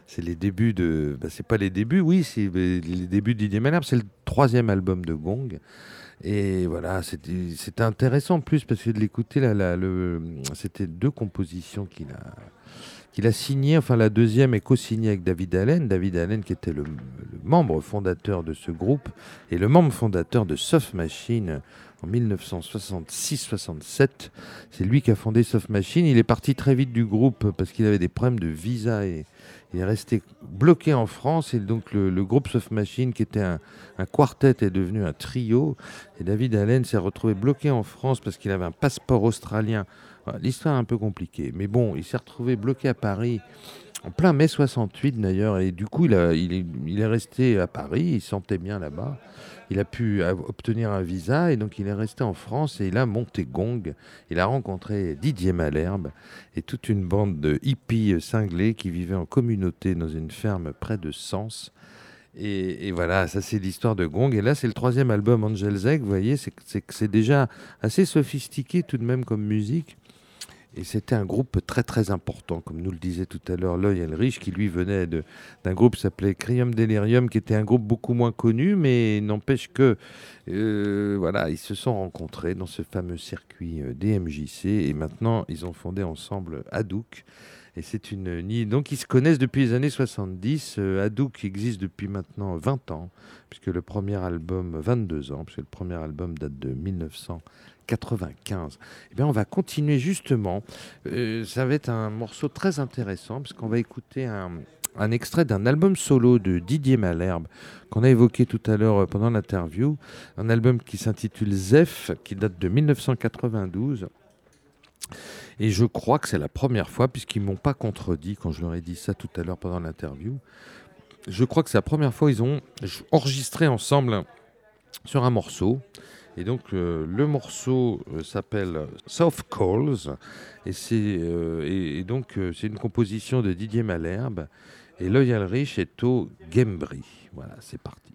C'est les débuts de. Bah, c'est pas les débuts, oui, c'est les débuts de Didier Malherbe. C'est le troisième album de Gong. Et voilà, c'était intéressant en plus parce que de l'écouter, là, c'était deux compositions qu'il a qu'il a signé, enfin la deuxième est co-signée avec David Allen, David Allen qui était le, membre fondateur de ce groupe et le membre fondateur de Soft Machine en 1966-67. C'est lui qui a fondé Soft Machine. Il est parti très vite du groupe parce qu'il avait des problèmes de visa et il est resté bloqué en France. Et donc le, groupe Soft Machine, qui était un, un, quartet, est devenu un trio. Et David Allen s'est retrouvé bloqué en France parce qu'il avait un passeport australien L'histoire est un peu compliquée. Mais bon, il s'est retrouvé bloqué à Paris en plein mai 68 d'ailleurs. Et du coup, il, est, resté à Paris. Il sentait bien là-bas. Il a pu obtenir un visa et donc il est resté en France et il a monté Gong. Il a rencontré Didier Malherbe et toute une bande de hippies cinglés qui vivaient en communauté dans une ferme près de Sens. Et, voilà, ça c'est l'histoire de Gong. Et là, c'est le troisième album Angel Zeg. Vous voyez, c'est déjà assez sophistiqué tout de même comme musique. Et c'était un groupe très très important, comme nous le disait tout à l'heure Loyal Rich, qui lui venait d'un groupe qui s'appelait Crium Delirium, qui était un groupe beaucoup moins connu, mais n'empêche que euh, voilà, ils se sont rencontrés dans ce fameux circuit euh, DMJC, et maintenant ils ont fondé ensemble Hadouk. Et c'est une donc ils se connaissent depuis les années 70. Euh, Hadouk existe depuis maintenant 20 ans, puisque le premier album 22 ans, puisque le premier album date de 1900. 95. Eh bien, on va continuer justement. Euh, ça va être un morceau très intéressant parce qu'on va écouter un, extrait d'un album solo de Didier Malherbe qu'on a évoqué tout à l'heure pendant l'interview. Un album qui s'intitule Zef, qui date de 1992. Et je crois que c'est la première fois, puisqu'ils ne m'ont pas contredit quand je leur ai dit ça tout à l'heure pendant l'interview. Je crois que c'est la première fois qu'ils ont enregistré ensemble sur un morceau. Et donc euh, le morceau euh, s'appelle Soft Calls et c'est euh, donc c'est une composition de Didier Malherbe et Loyal Rich est au Gembry. Voilà, c'est parti.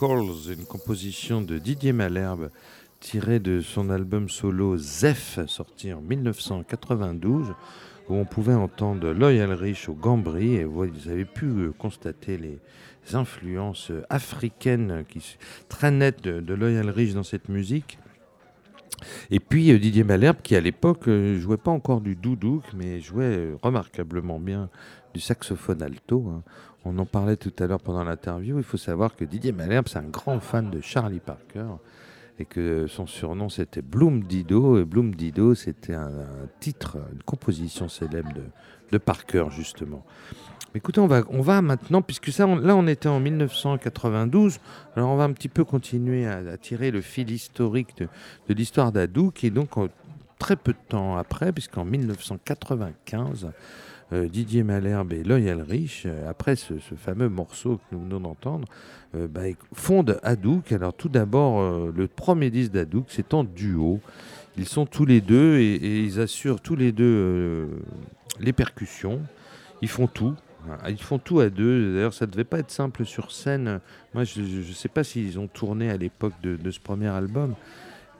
Calls, une composition de Didier Malherbe tirée de son album solo Zeph, sorti en 1992, où on pouvait entendre Loyal Rich au gambri, et vous avez pu euh, constater les influences africaines qui très nettes de, Loyal Rich dans cette musique. Et puis euh, Didier Malherbe, qui à l'époque euh, jouait pas encore du doudouk, mais jouait remarquablement bien du saxophone alto. Hein. On en parlait tout à l'heure pendant l'interview. Il faut savoir que Didier Malherbe, c'est un grand fan de Charlie Parker et que son surnom c'était Bloom Dido. Et Bloom Dido, c'était un, titre, une composition célèbre de, Parker, justement. Écoutez, on va, on va maintenant, puisque ça, là on était en 1992, alors on va un petit peu continuer à, tirer le fil historique de, de l'histoire d'Adou, qui est donc très peu de temps après, puisqu'en 1995, euh, Didier Malherbe et Loyal Rich, euh, après ce, fameux morceau que nous venons d'entendre, euh, bah, fondent Hadouk. Alors tout d'abord, le premier disque d'Hadouk, c'est en duo. Ils sont tous les deux et, ils assurent tous les deux les percussions. Ils font tout. Ils font tout à deux. D'ailleurs, ça ne devait pas être simple sur scène. Moi, je ne sais pas s'ils ont tourné à l'époque de, ce premier album.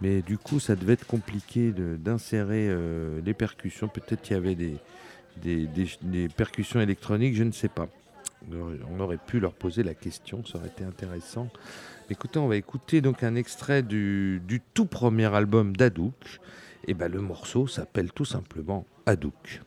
Mais du coup, ça devait être compliqué d'insérer les percussions. Peut-être qu'il y avait des, des, percussions électroniques, je ne sais pas. On aurait pu leur poser la question, ça aurait été intéressant. Écoutez, on va écouter donc un extrait du, tout premier album d'Adouk. Et ben le morceau s'appelle tout simplement Adouk.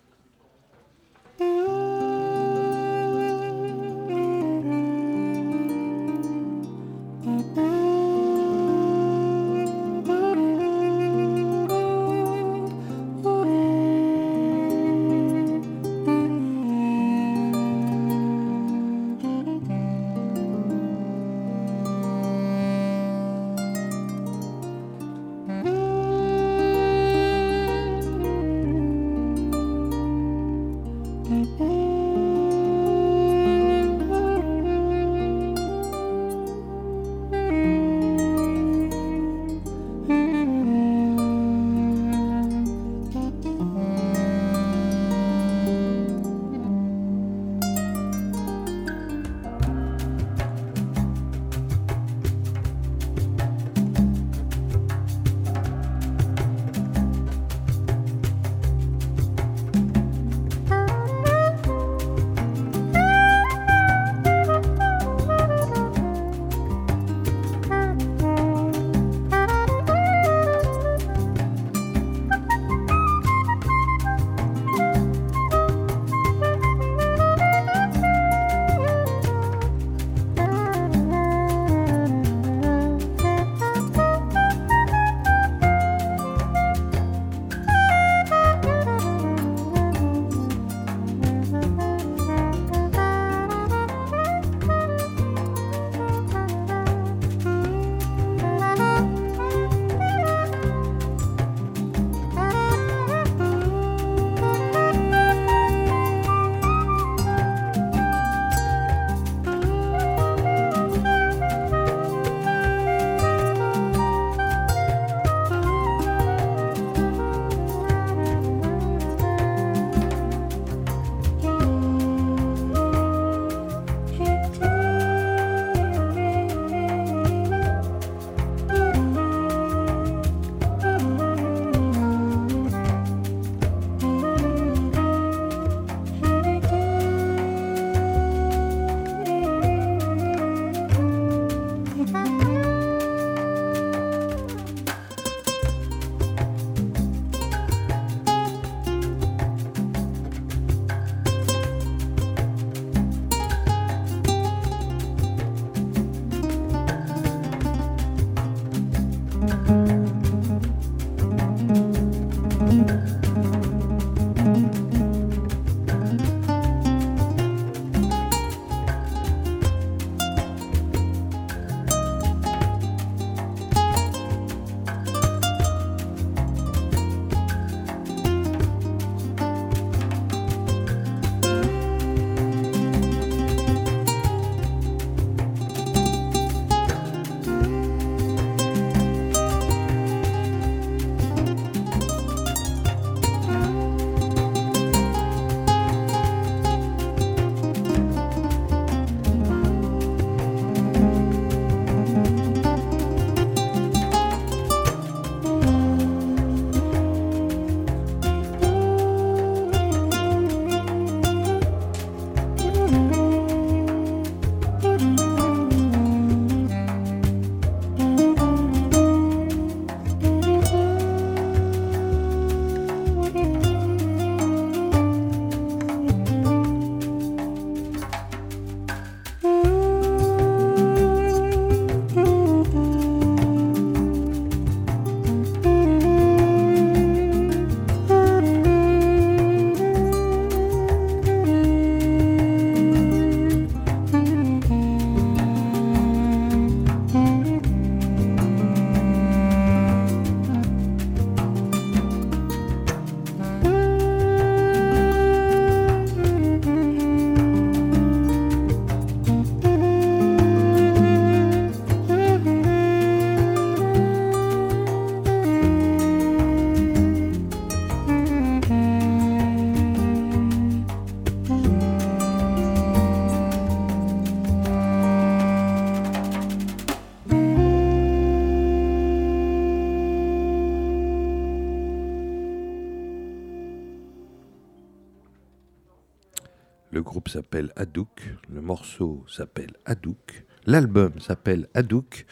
S'appelle Hadouk, le morceau s'appelle Hadouk, l'album s'appelle Hadouk.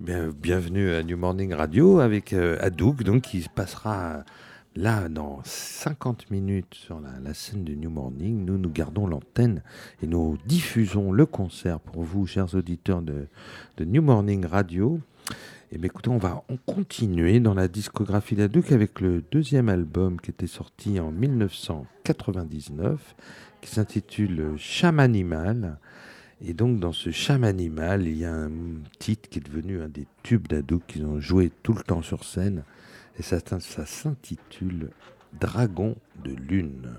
bienvenue à New Morning Radio avec euh, Hadouk, donc qui passera là dans 50 minutes sur la, scène de New Morning. Nous, nous gardons l'antenne et nous diffusons le concert pour vous, chers auditeurs de, New Morning Radio. Et bien écoutez, on va continuer dans la discographie d'Adouk avec le deuxième album qui était sorti en 1999, qui s'intitule Chamanimal. Et donc dans ce Chamanimal, il y a un titre qui est devenu un des tubes d'Adouk qu'ils ont joué tout le temps sur scène. Et ça s'intitule Dragon de Lune.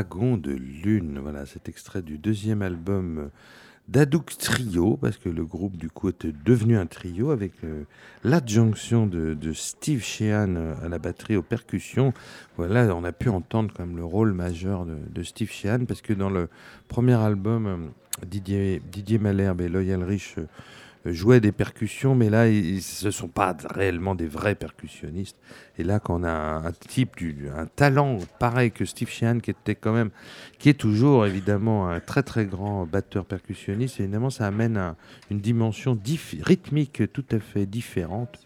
Dragon de Lune. Voilà, cet extrait du deuxième album d'Adouk Trio, parce que le groupe du coup était devenu un trio avec euh, l'adjonction de, Steve Sheehan euh, à la batterie aux percussions. Voilà, on a pu entendre comme le rôle majeur de, Steve Sheehan, parce que dans le premier album, euh, Didier, Didier Malherbe et Loyal Rich jouaient des percussions, mais là, ils ne sont pas réellement des vrais percussionnistes. Et là, quand on a un, type, du, un talent pareil que Steve Sheehan, qui était quand même, qui est toujours évidemment un très très grand batteur percussionniste, évidemment, ça amène une dimension rythmique tout à fait différente.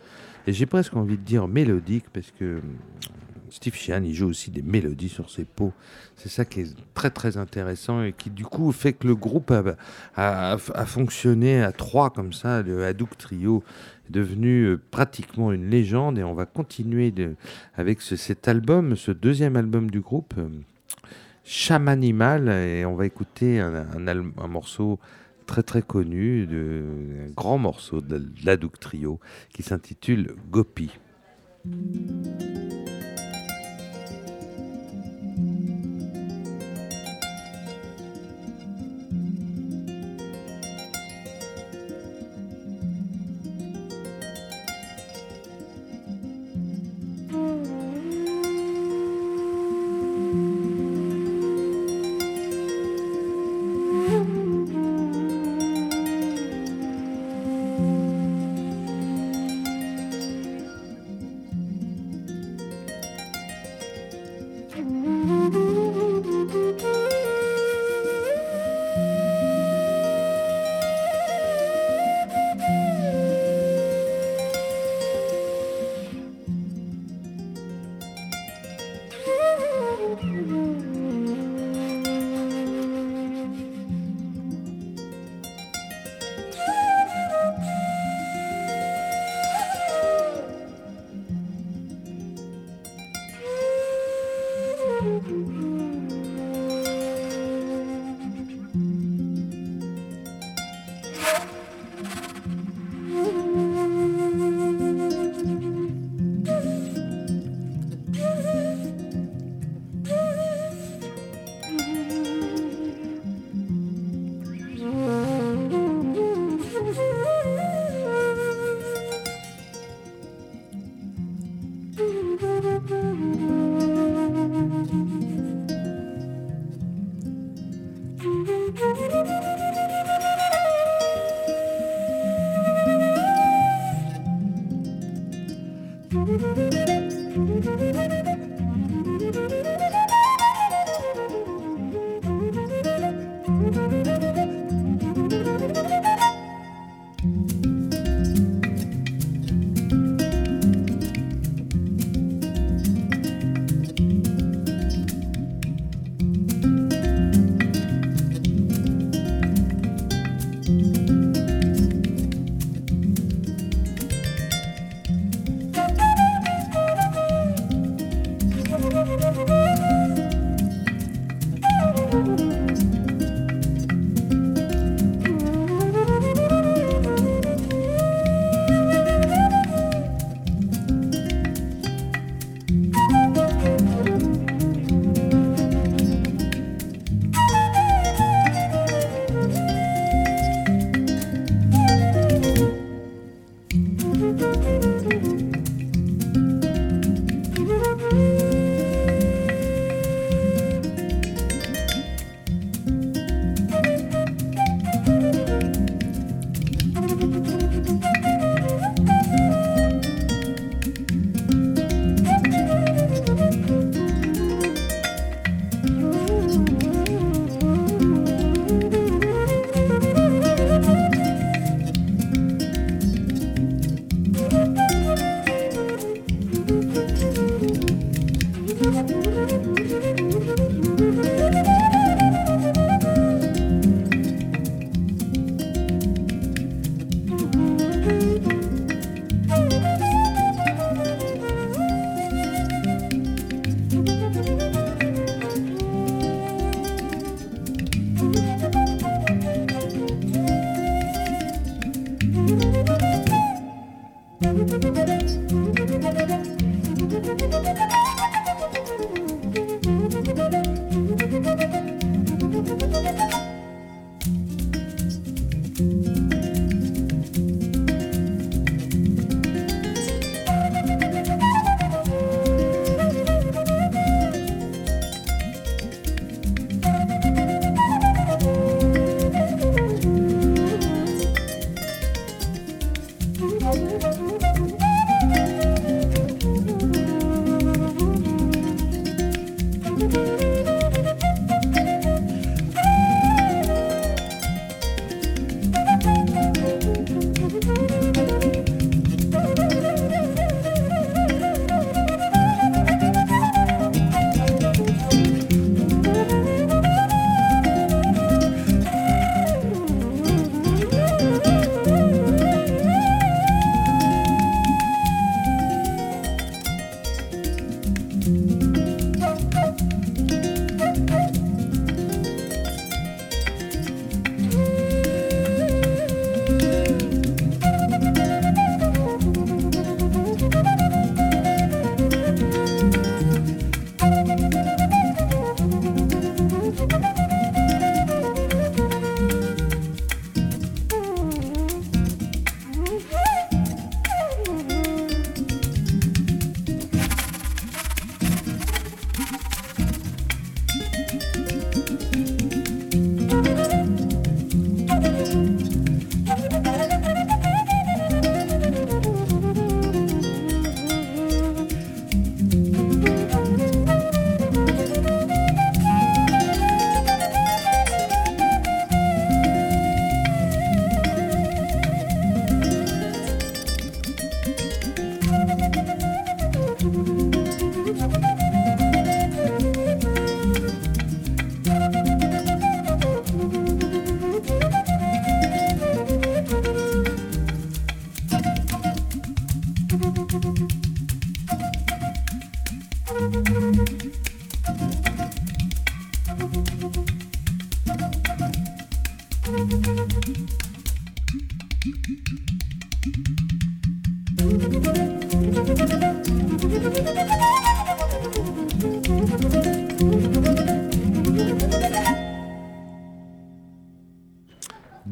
Et j'ai presque envie de dire mélodique, parce que Steve Sheehan, il joue aussi des mélodies sur ses peaux. C'est ça qui est très très intéressant et qui du coup fait que le groupe a, fonctionné à trois comme ça. Le Hadouk Trio est devenu euh, pratiquement une légende et on va continuer avec cet album, ce deuxième album du groupe, euh, Chamanimal, et on va écouter un, un, morceau très très connu, de, un grand morceau de, l'Hadouk Trio qui s'intitule Gopi.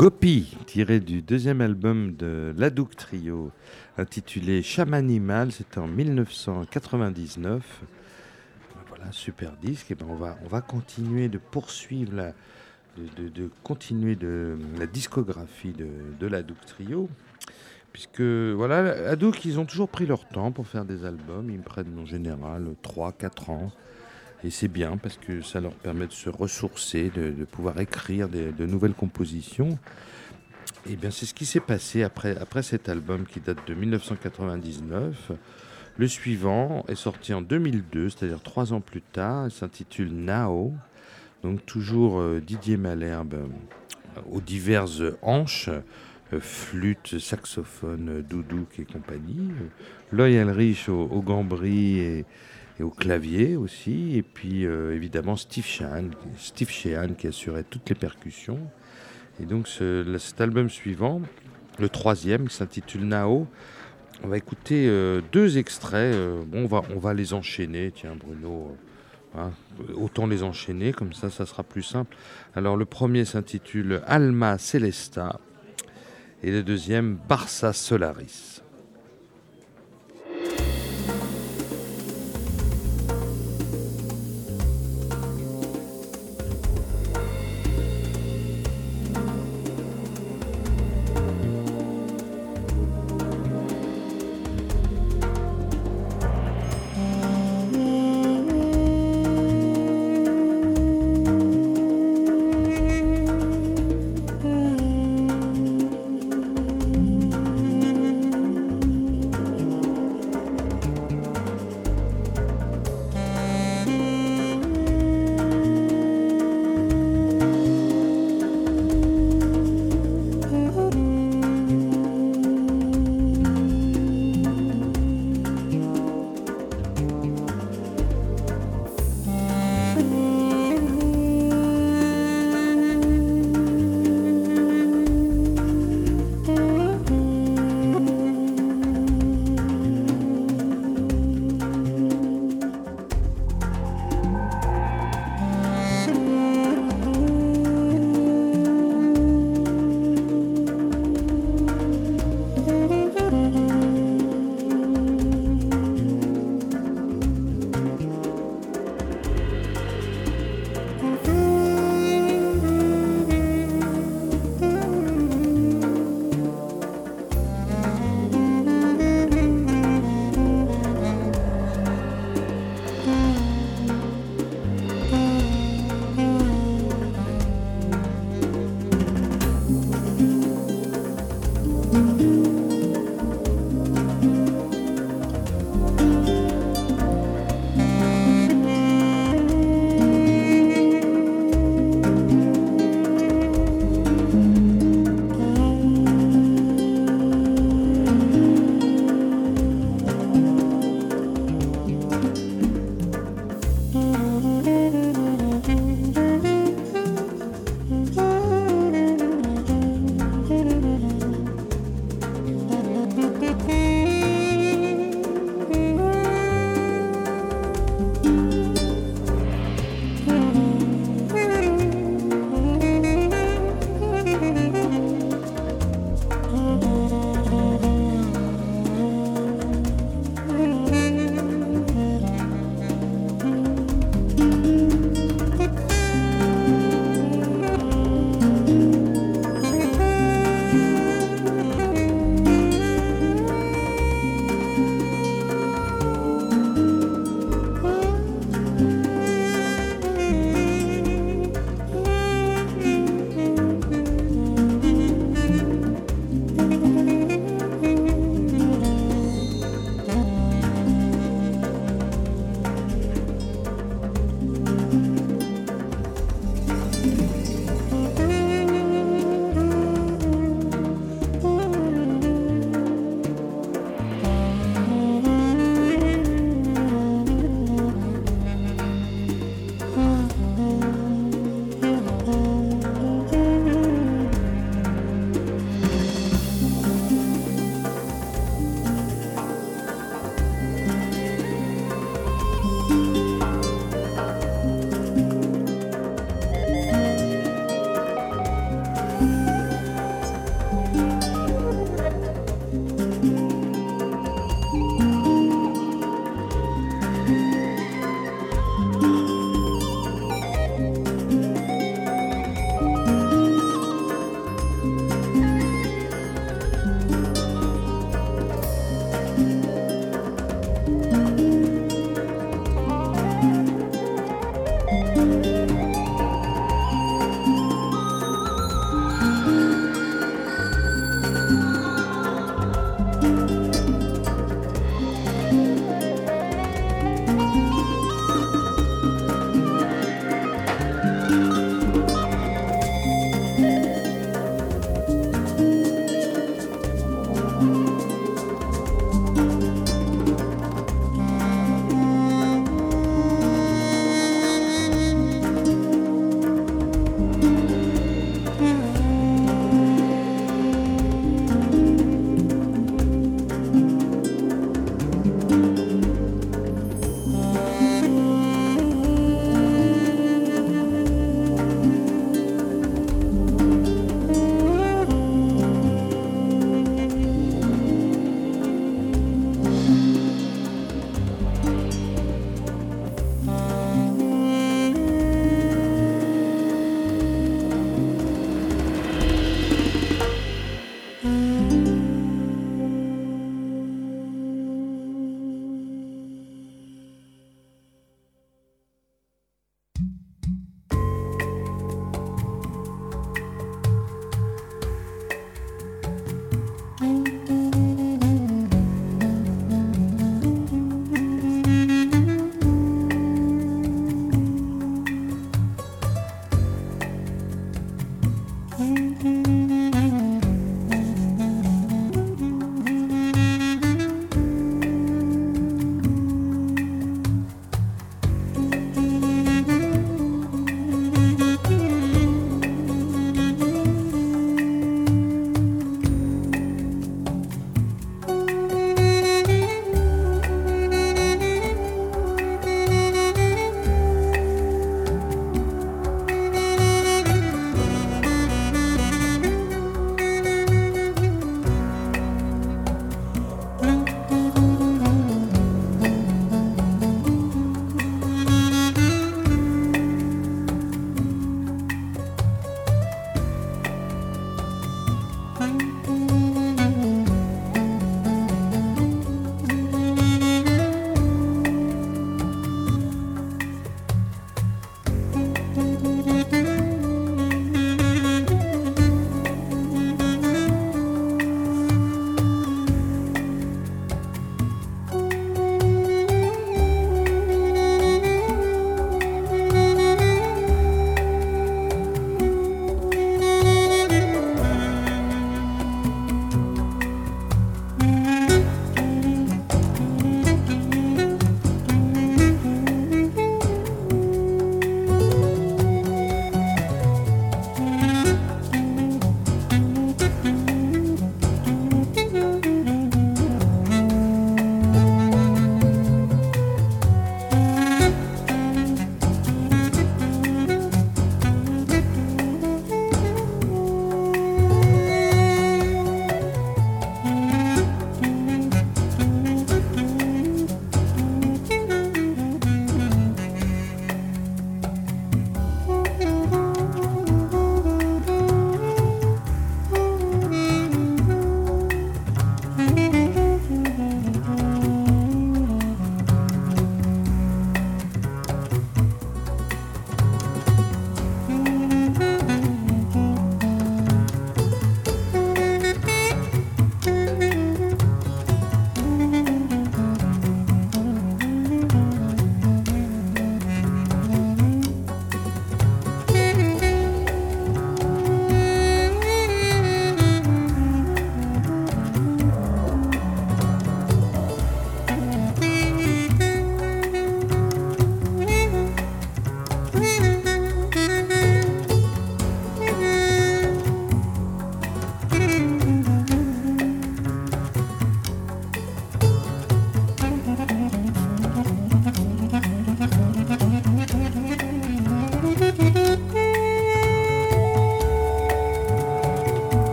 Gopi, tiré du deuxième album de l'Adouk Trio, intitulé Chamanimal, c'était en 1999. Voilà, super disque. Et ben on, va, on va continuer de poursuivre la, discographie de, de l'Adouk Trio. Puisque, voilà, Adouk, ils ont toujours pris leur temps pour faire des albums. Ils me prennent en général 3-4 ans. Et c'est bien parce que ça leur permet de se ressourcer, de, pouvoir écrire de nouvelles compositions. Et bien c'est ce qui s'est passé après, après cet album qui date de 1999. Le suivant est sorti en 2002, c'est-à-dire trois ans plus tard. Il s'intitule Nao. Donc toujours euh, Didier Malherbe euh, aux diverses hanches, euh, flûte, saxophone, doudouk et compagnie. Loyal Rich au, au gambris et, au clavier aussi, et puis euh, évidemment Steve Sheehan, Steve qui assurait toutes les percussions. Et donc cet album suivant, le troisième, qui s'intitule Nao, on va écouter euh, deux extraits. Euh, bon, on va, on va les enchaîner, tiens Bruno. Hein, autant les enchaîner, comme ça, ça sera plus simple. Alors le premier s'intitule Alma Celesta et le deuxième Barça Solaris.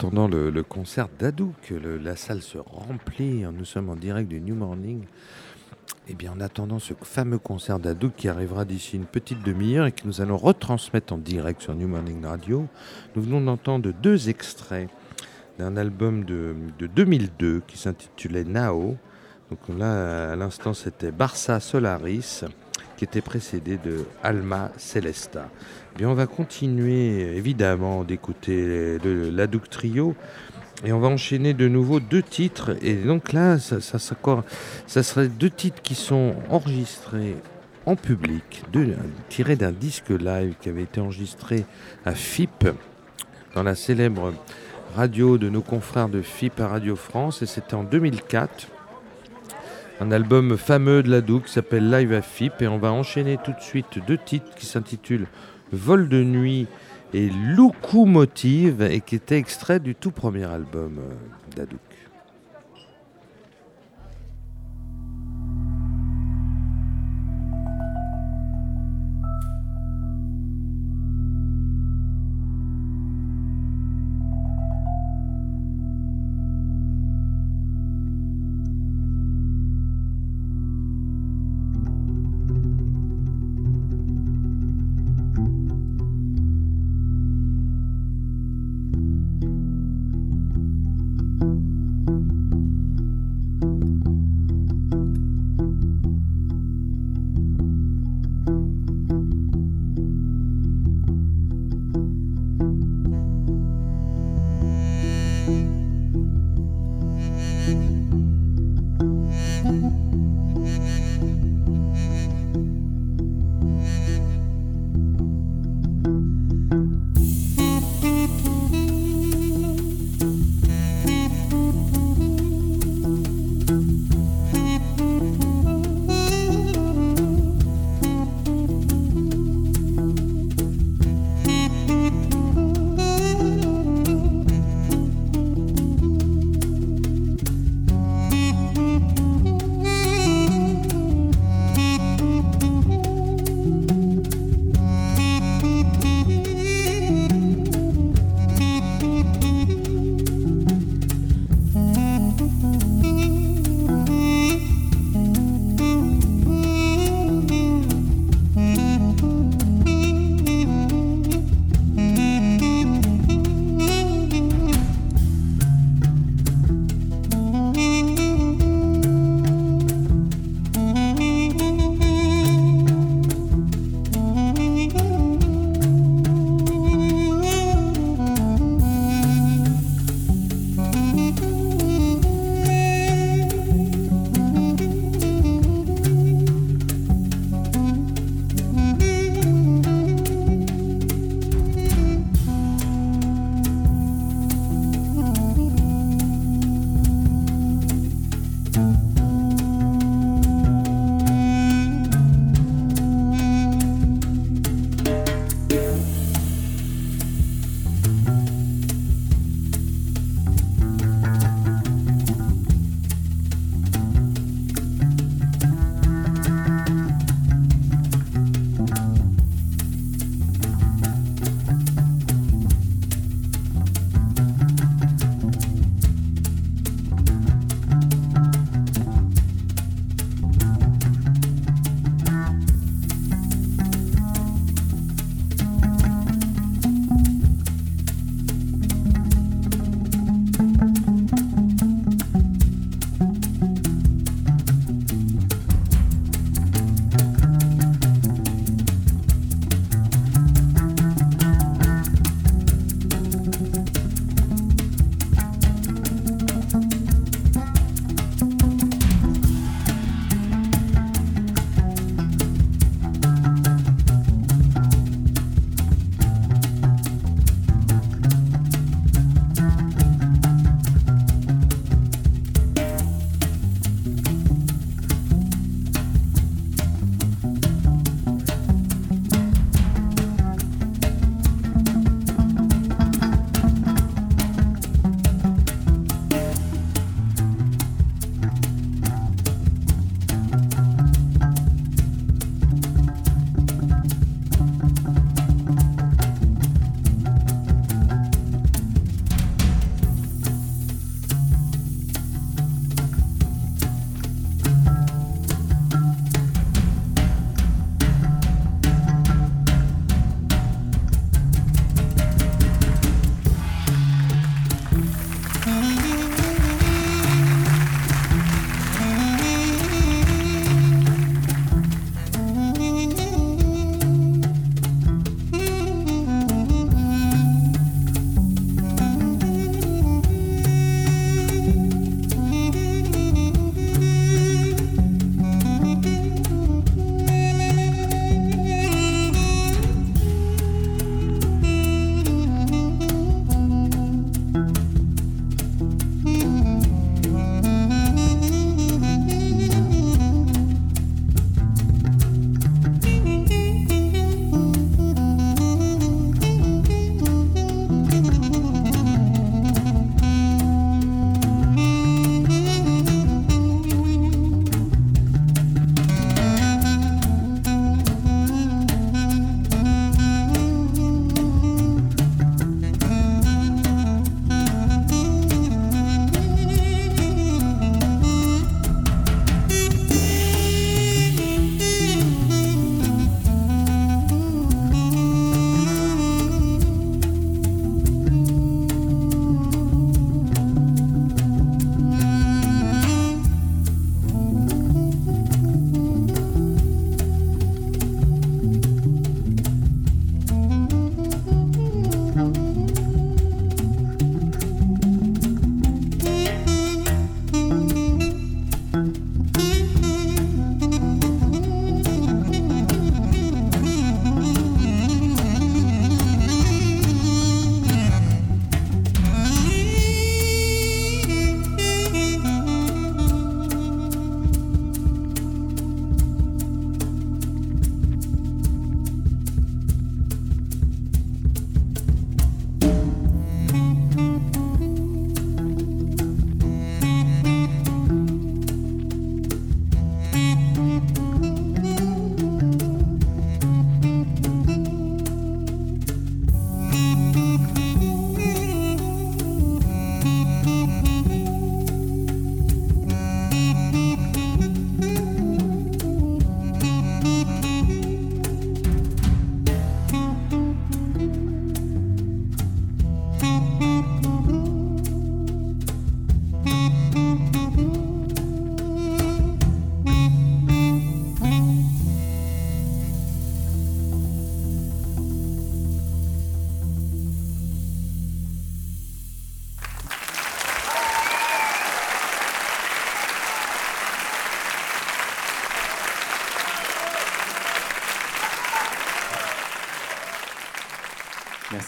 Attendant le, concert d'Adouk, la salle se remplit. Nous sommes en direct du New Morning. Et eh bien, en attendant ce fameux concert d'Adouk qui arrivera d'ici une petite demi-heure et que nous allons retransmettre en direct sur New Morning Radio, nous venons d'entendre deux extraits d'un album de, de 2002 qui s'intitulait Nao. Donc là, à l'instant, c'était Barça Solaris qui était précédé de Alma Celesta. Bien, on va continuer évidemment d'écouter l'Adouk Trio et on va enchaîner de nouveau deux titres. Et donc là, ça, ça, ça, serait deux titres qui sont enregistrés en public, tirés d'un disque live qui avait été enregistré à FIP, dans la célèbre radio de nos confrères de FIP à Radio France. Et c'était en 2004. Un album fameux de la Douk qui s'appelle Live à FIP. Et on va enchaîner tout de suite deux titres qui s'intitulent Vol de nuit et Locomotive et qui était extrait du tout premier album euh, d'Adouk.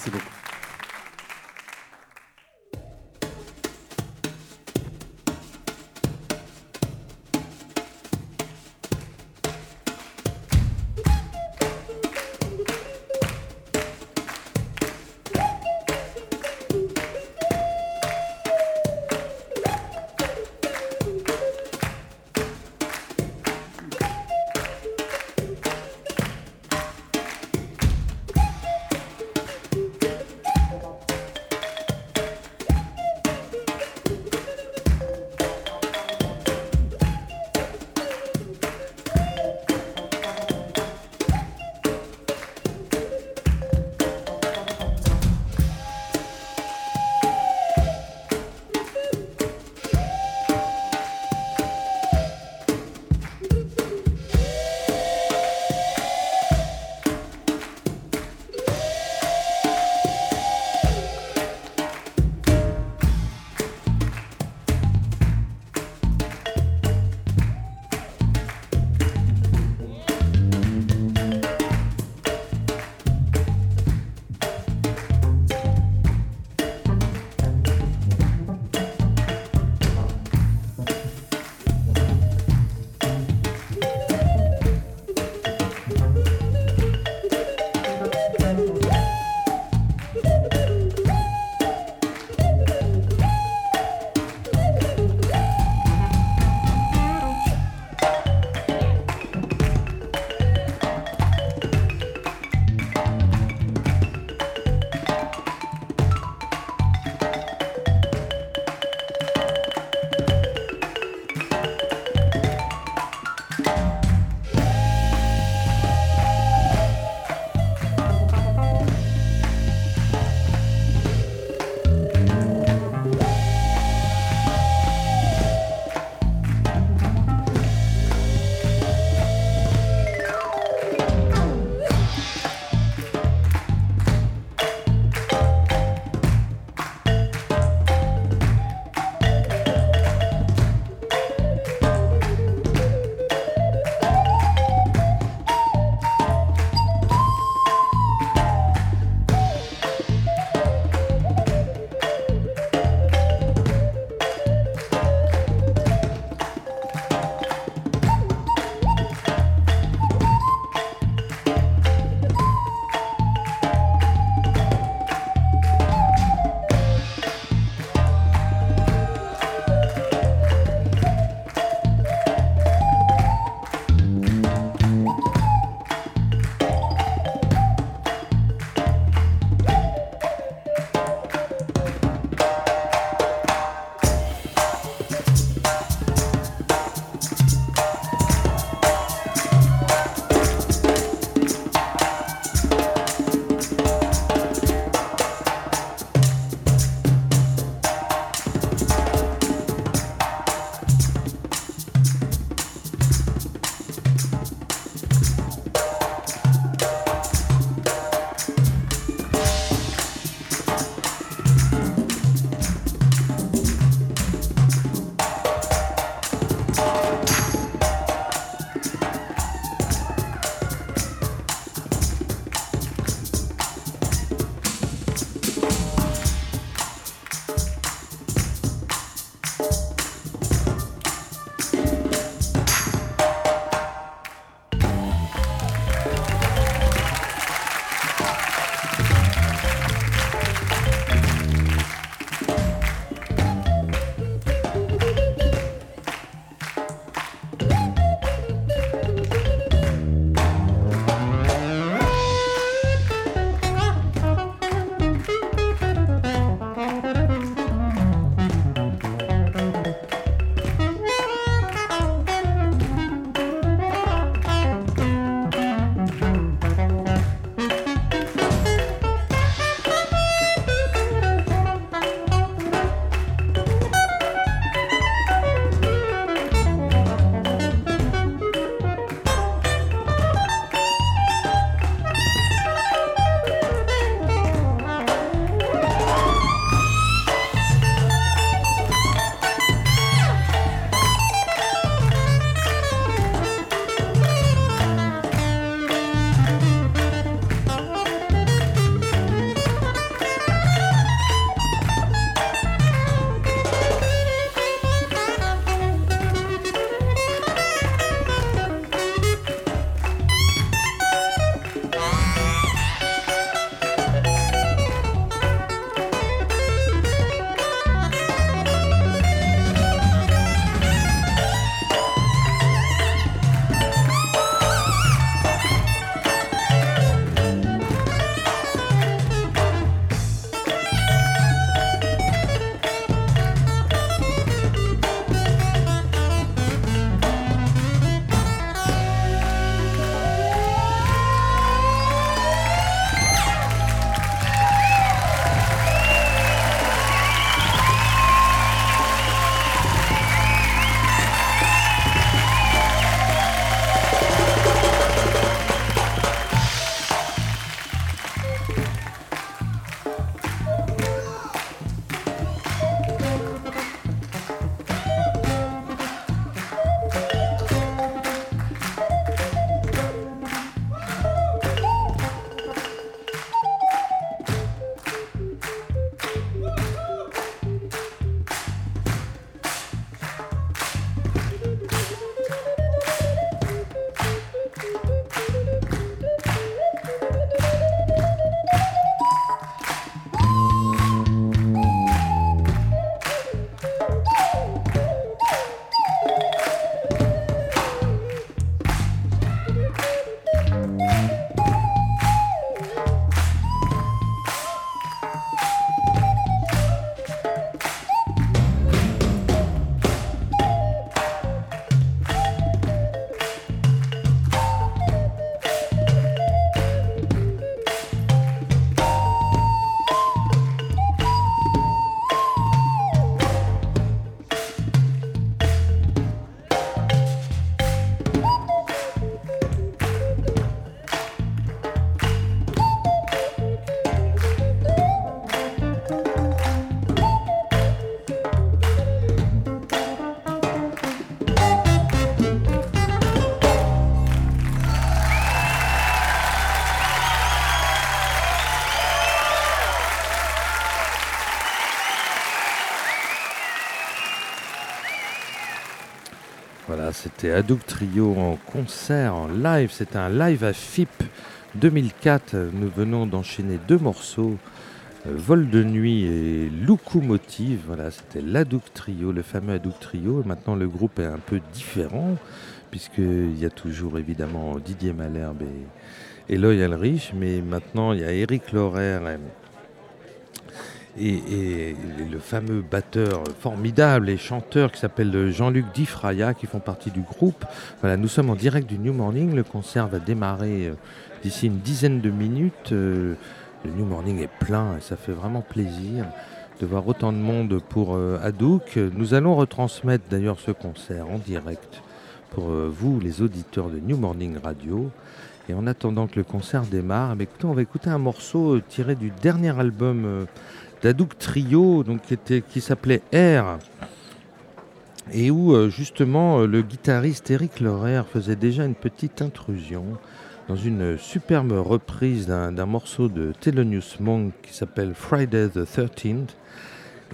Merci beaucoup. C'était Hadouk Trio en concert, en live. C'était un live à FIP 2004. Nous venons d'enchaîner deux morceaux. Euh, Vol de nuit et Locomotive, voilà, c'était l'Adouk Trio, le fameux Hadouk Trio. Maintenant, le groupe est un peu différent, puisqu'il y a toujours évidemment Didier Malherbe et, et Loyal Rich, mais maintenant il y a Eric Laurer et, le fameux batteur formidable et chanteur qui s'appelle Jean-Luc Difraya qui font partie du groupe. Voilà, nous sommes en direct du New Morning. Le concert va démarrer euh, d'ici une dizaine de minutes. Euh, le New Morning est plein et ça fait vraiment plaisir de voir autant de monde pour euh, Hadouk. Nous allons retransmettre d'ailleurs ce concert en direct pour vous, les auditeurs de New Morning Radio. Et en attendant que le concert démarre, eh écoutez, on va écouter un morceau tiré du dernier album d'Adouk Trio, donc, qui, s'appelait R, et où euh, justement euh, le guitariste Eric Lorer faisait déjà une petite intrusion dans une superbe reprise d'un morceau de Thelonious Monk qui s'appelle Friday the 13th.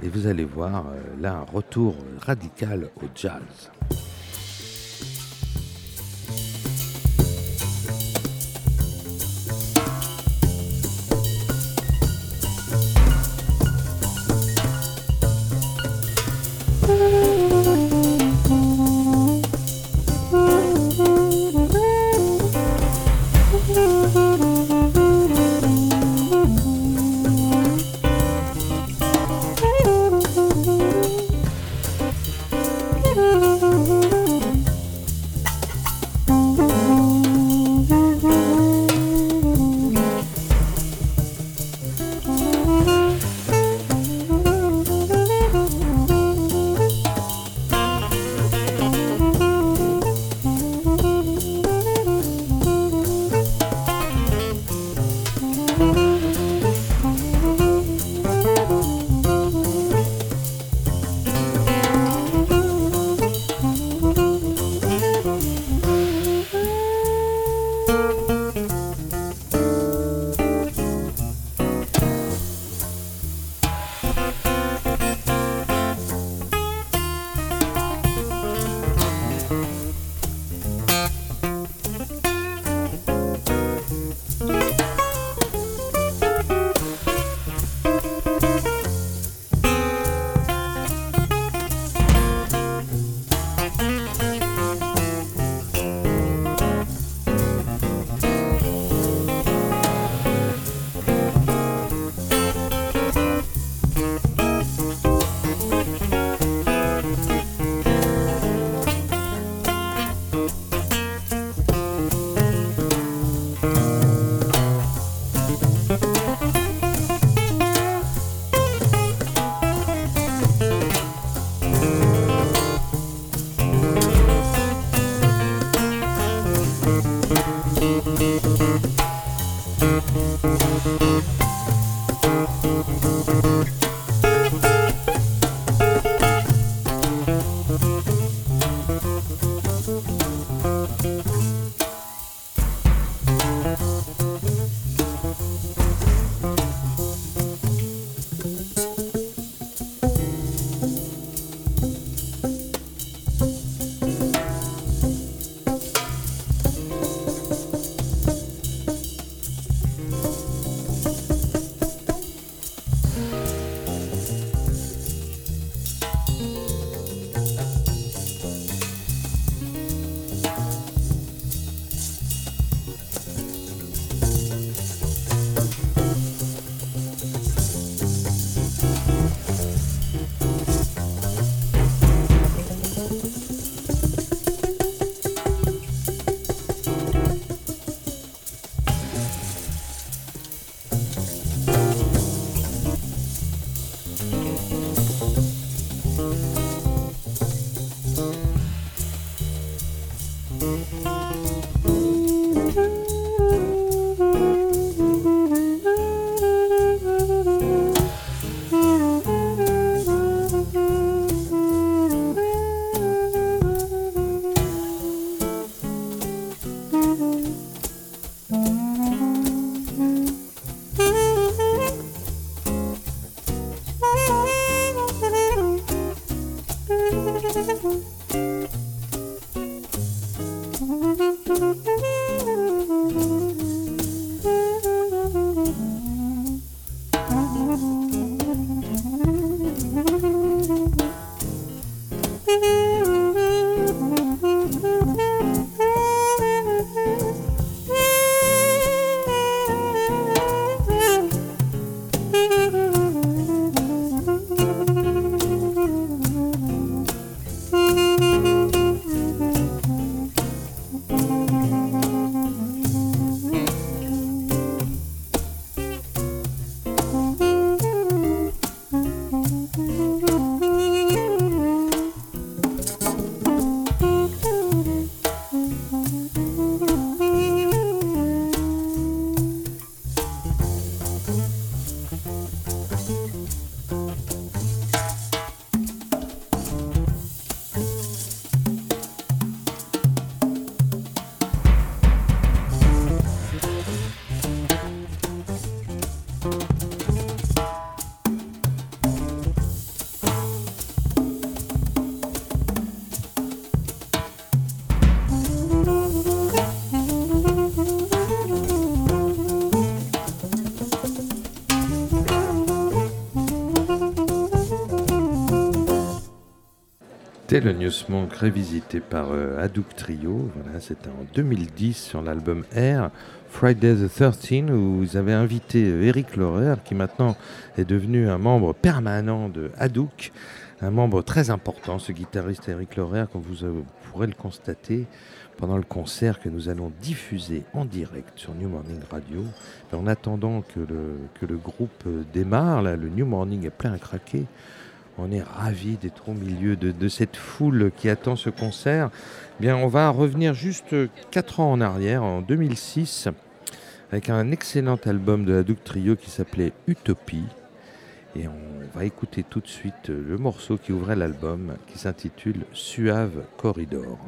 Et vous allez voir euh, là un retour radical au jazz. Le News Monk révisité par euh, Hadouk Trio. Voilà, c'était en 2010 sur l'album Air, Friday the 13, où vous avez invité euh, Eric Laurer, qui maintenant est devenu un membre permanent de Hadouk, un membre très important, ce guitariste Eric Laurer, comme vous euh, pourrez le constater pendant le concert que nous allons diffuser en direct sur New Morning Radio. En attendant que le, groupe démarre, le New Morning est plein à craquer. On est ravis d'être au milieu de, cette foule qui attend ce concert. Bien, on va revenir juste 4 ans en arrière, en 2006, avec un excellent album de la Duke Trio qui s'appelait Utopie. Et on va écouter tout de suite le morceau qui ouvrait l'album, qui s'intitule Suave Corridor.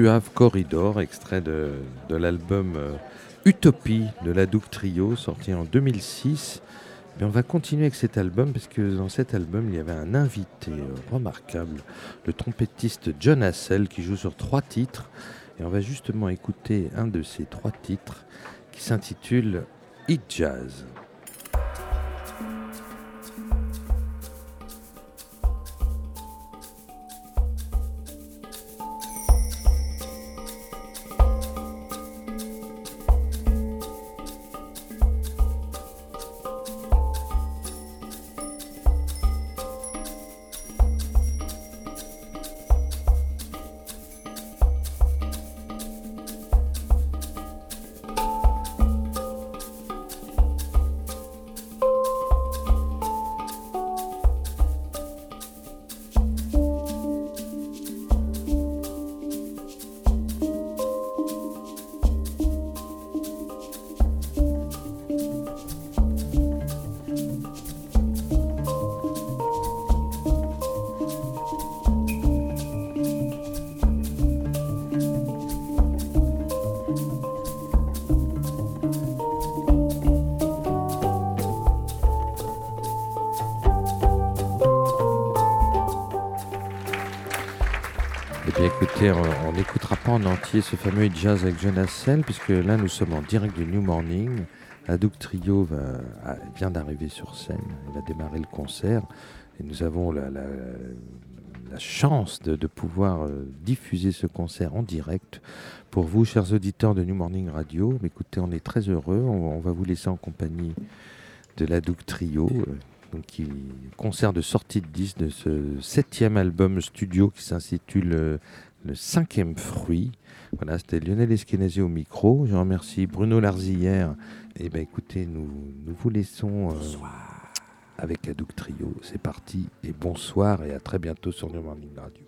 Suave Corridor, extrait de, l'album euh, Utopie de la Trio, sorti en 2006. Mais on va continuer avec cet album parce que dans cet album, il y avait un invité remarquable, le trompettiste John Hassel, qui joue sur trois titres. Et on va justement écouter un de ces trois titres qui s'intitule Hit Jazz. Ce fameux jazz avec Jonas Sell, puisque là nous sommes en direct du New Morning. Adouk Trio vient d'arriver sur scène, il va démarrer le concert, et nous avons la, chance de, pouvoir euh, diffuser ce concert en direct pour vous, chers auditeurs de New Morning Radio. écoutez, on est très heureux, on, va vous laisser en compagnie de l'Adouk Trio. Euh, donc concert de sortie de 10 de ce septième album studio qui s'intitule euh, le cinquième fruit. Voilà, c'était Lionel Eskenazi au micro. Je remercie Bruno Larzillière. Et eh ben écoutez, nous, vous laissons euh, avec Adouk Trio. C'est parti et bonsoir et à très bientôt sur New Morning Radio.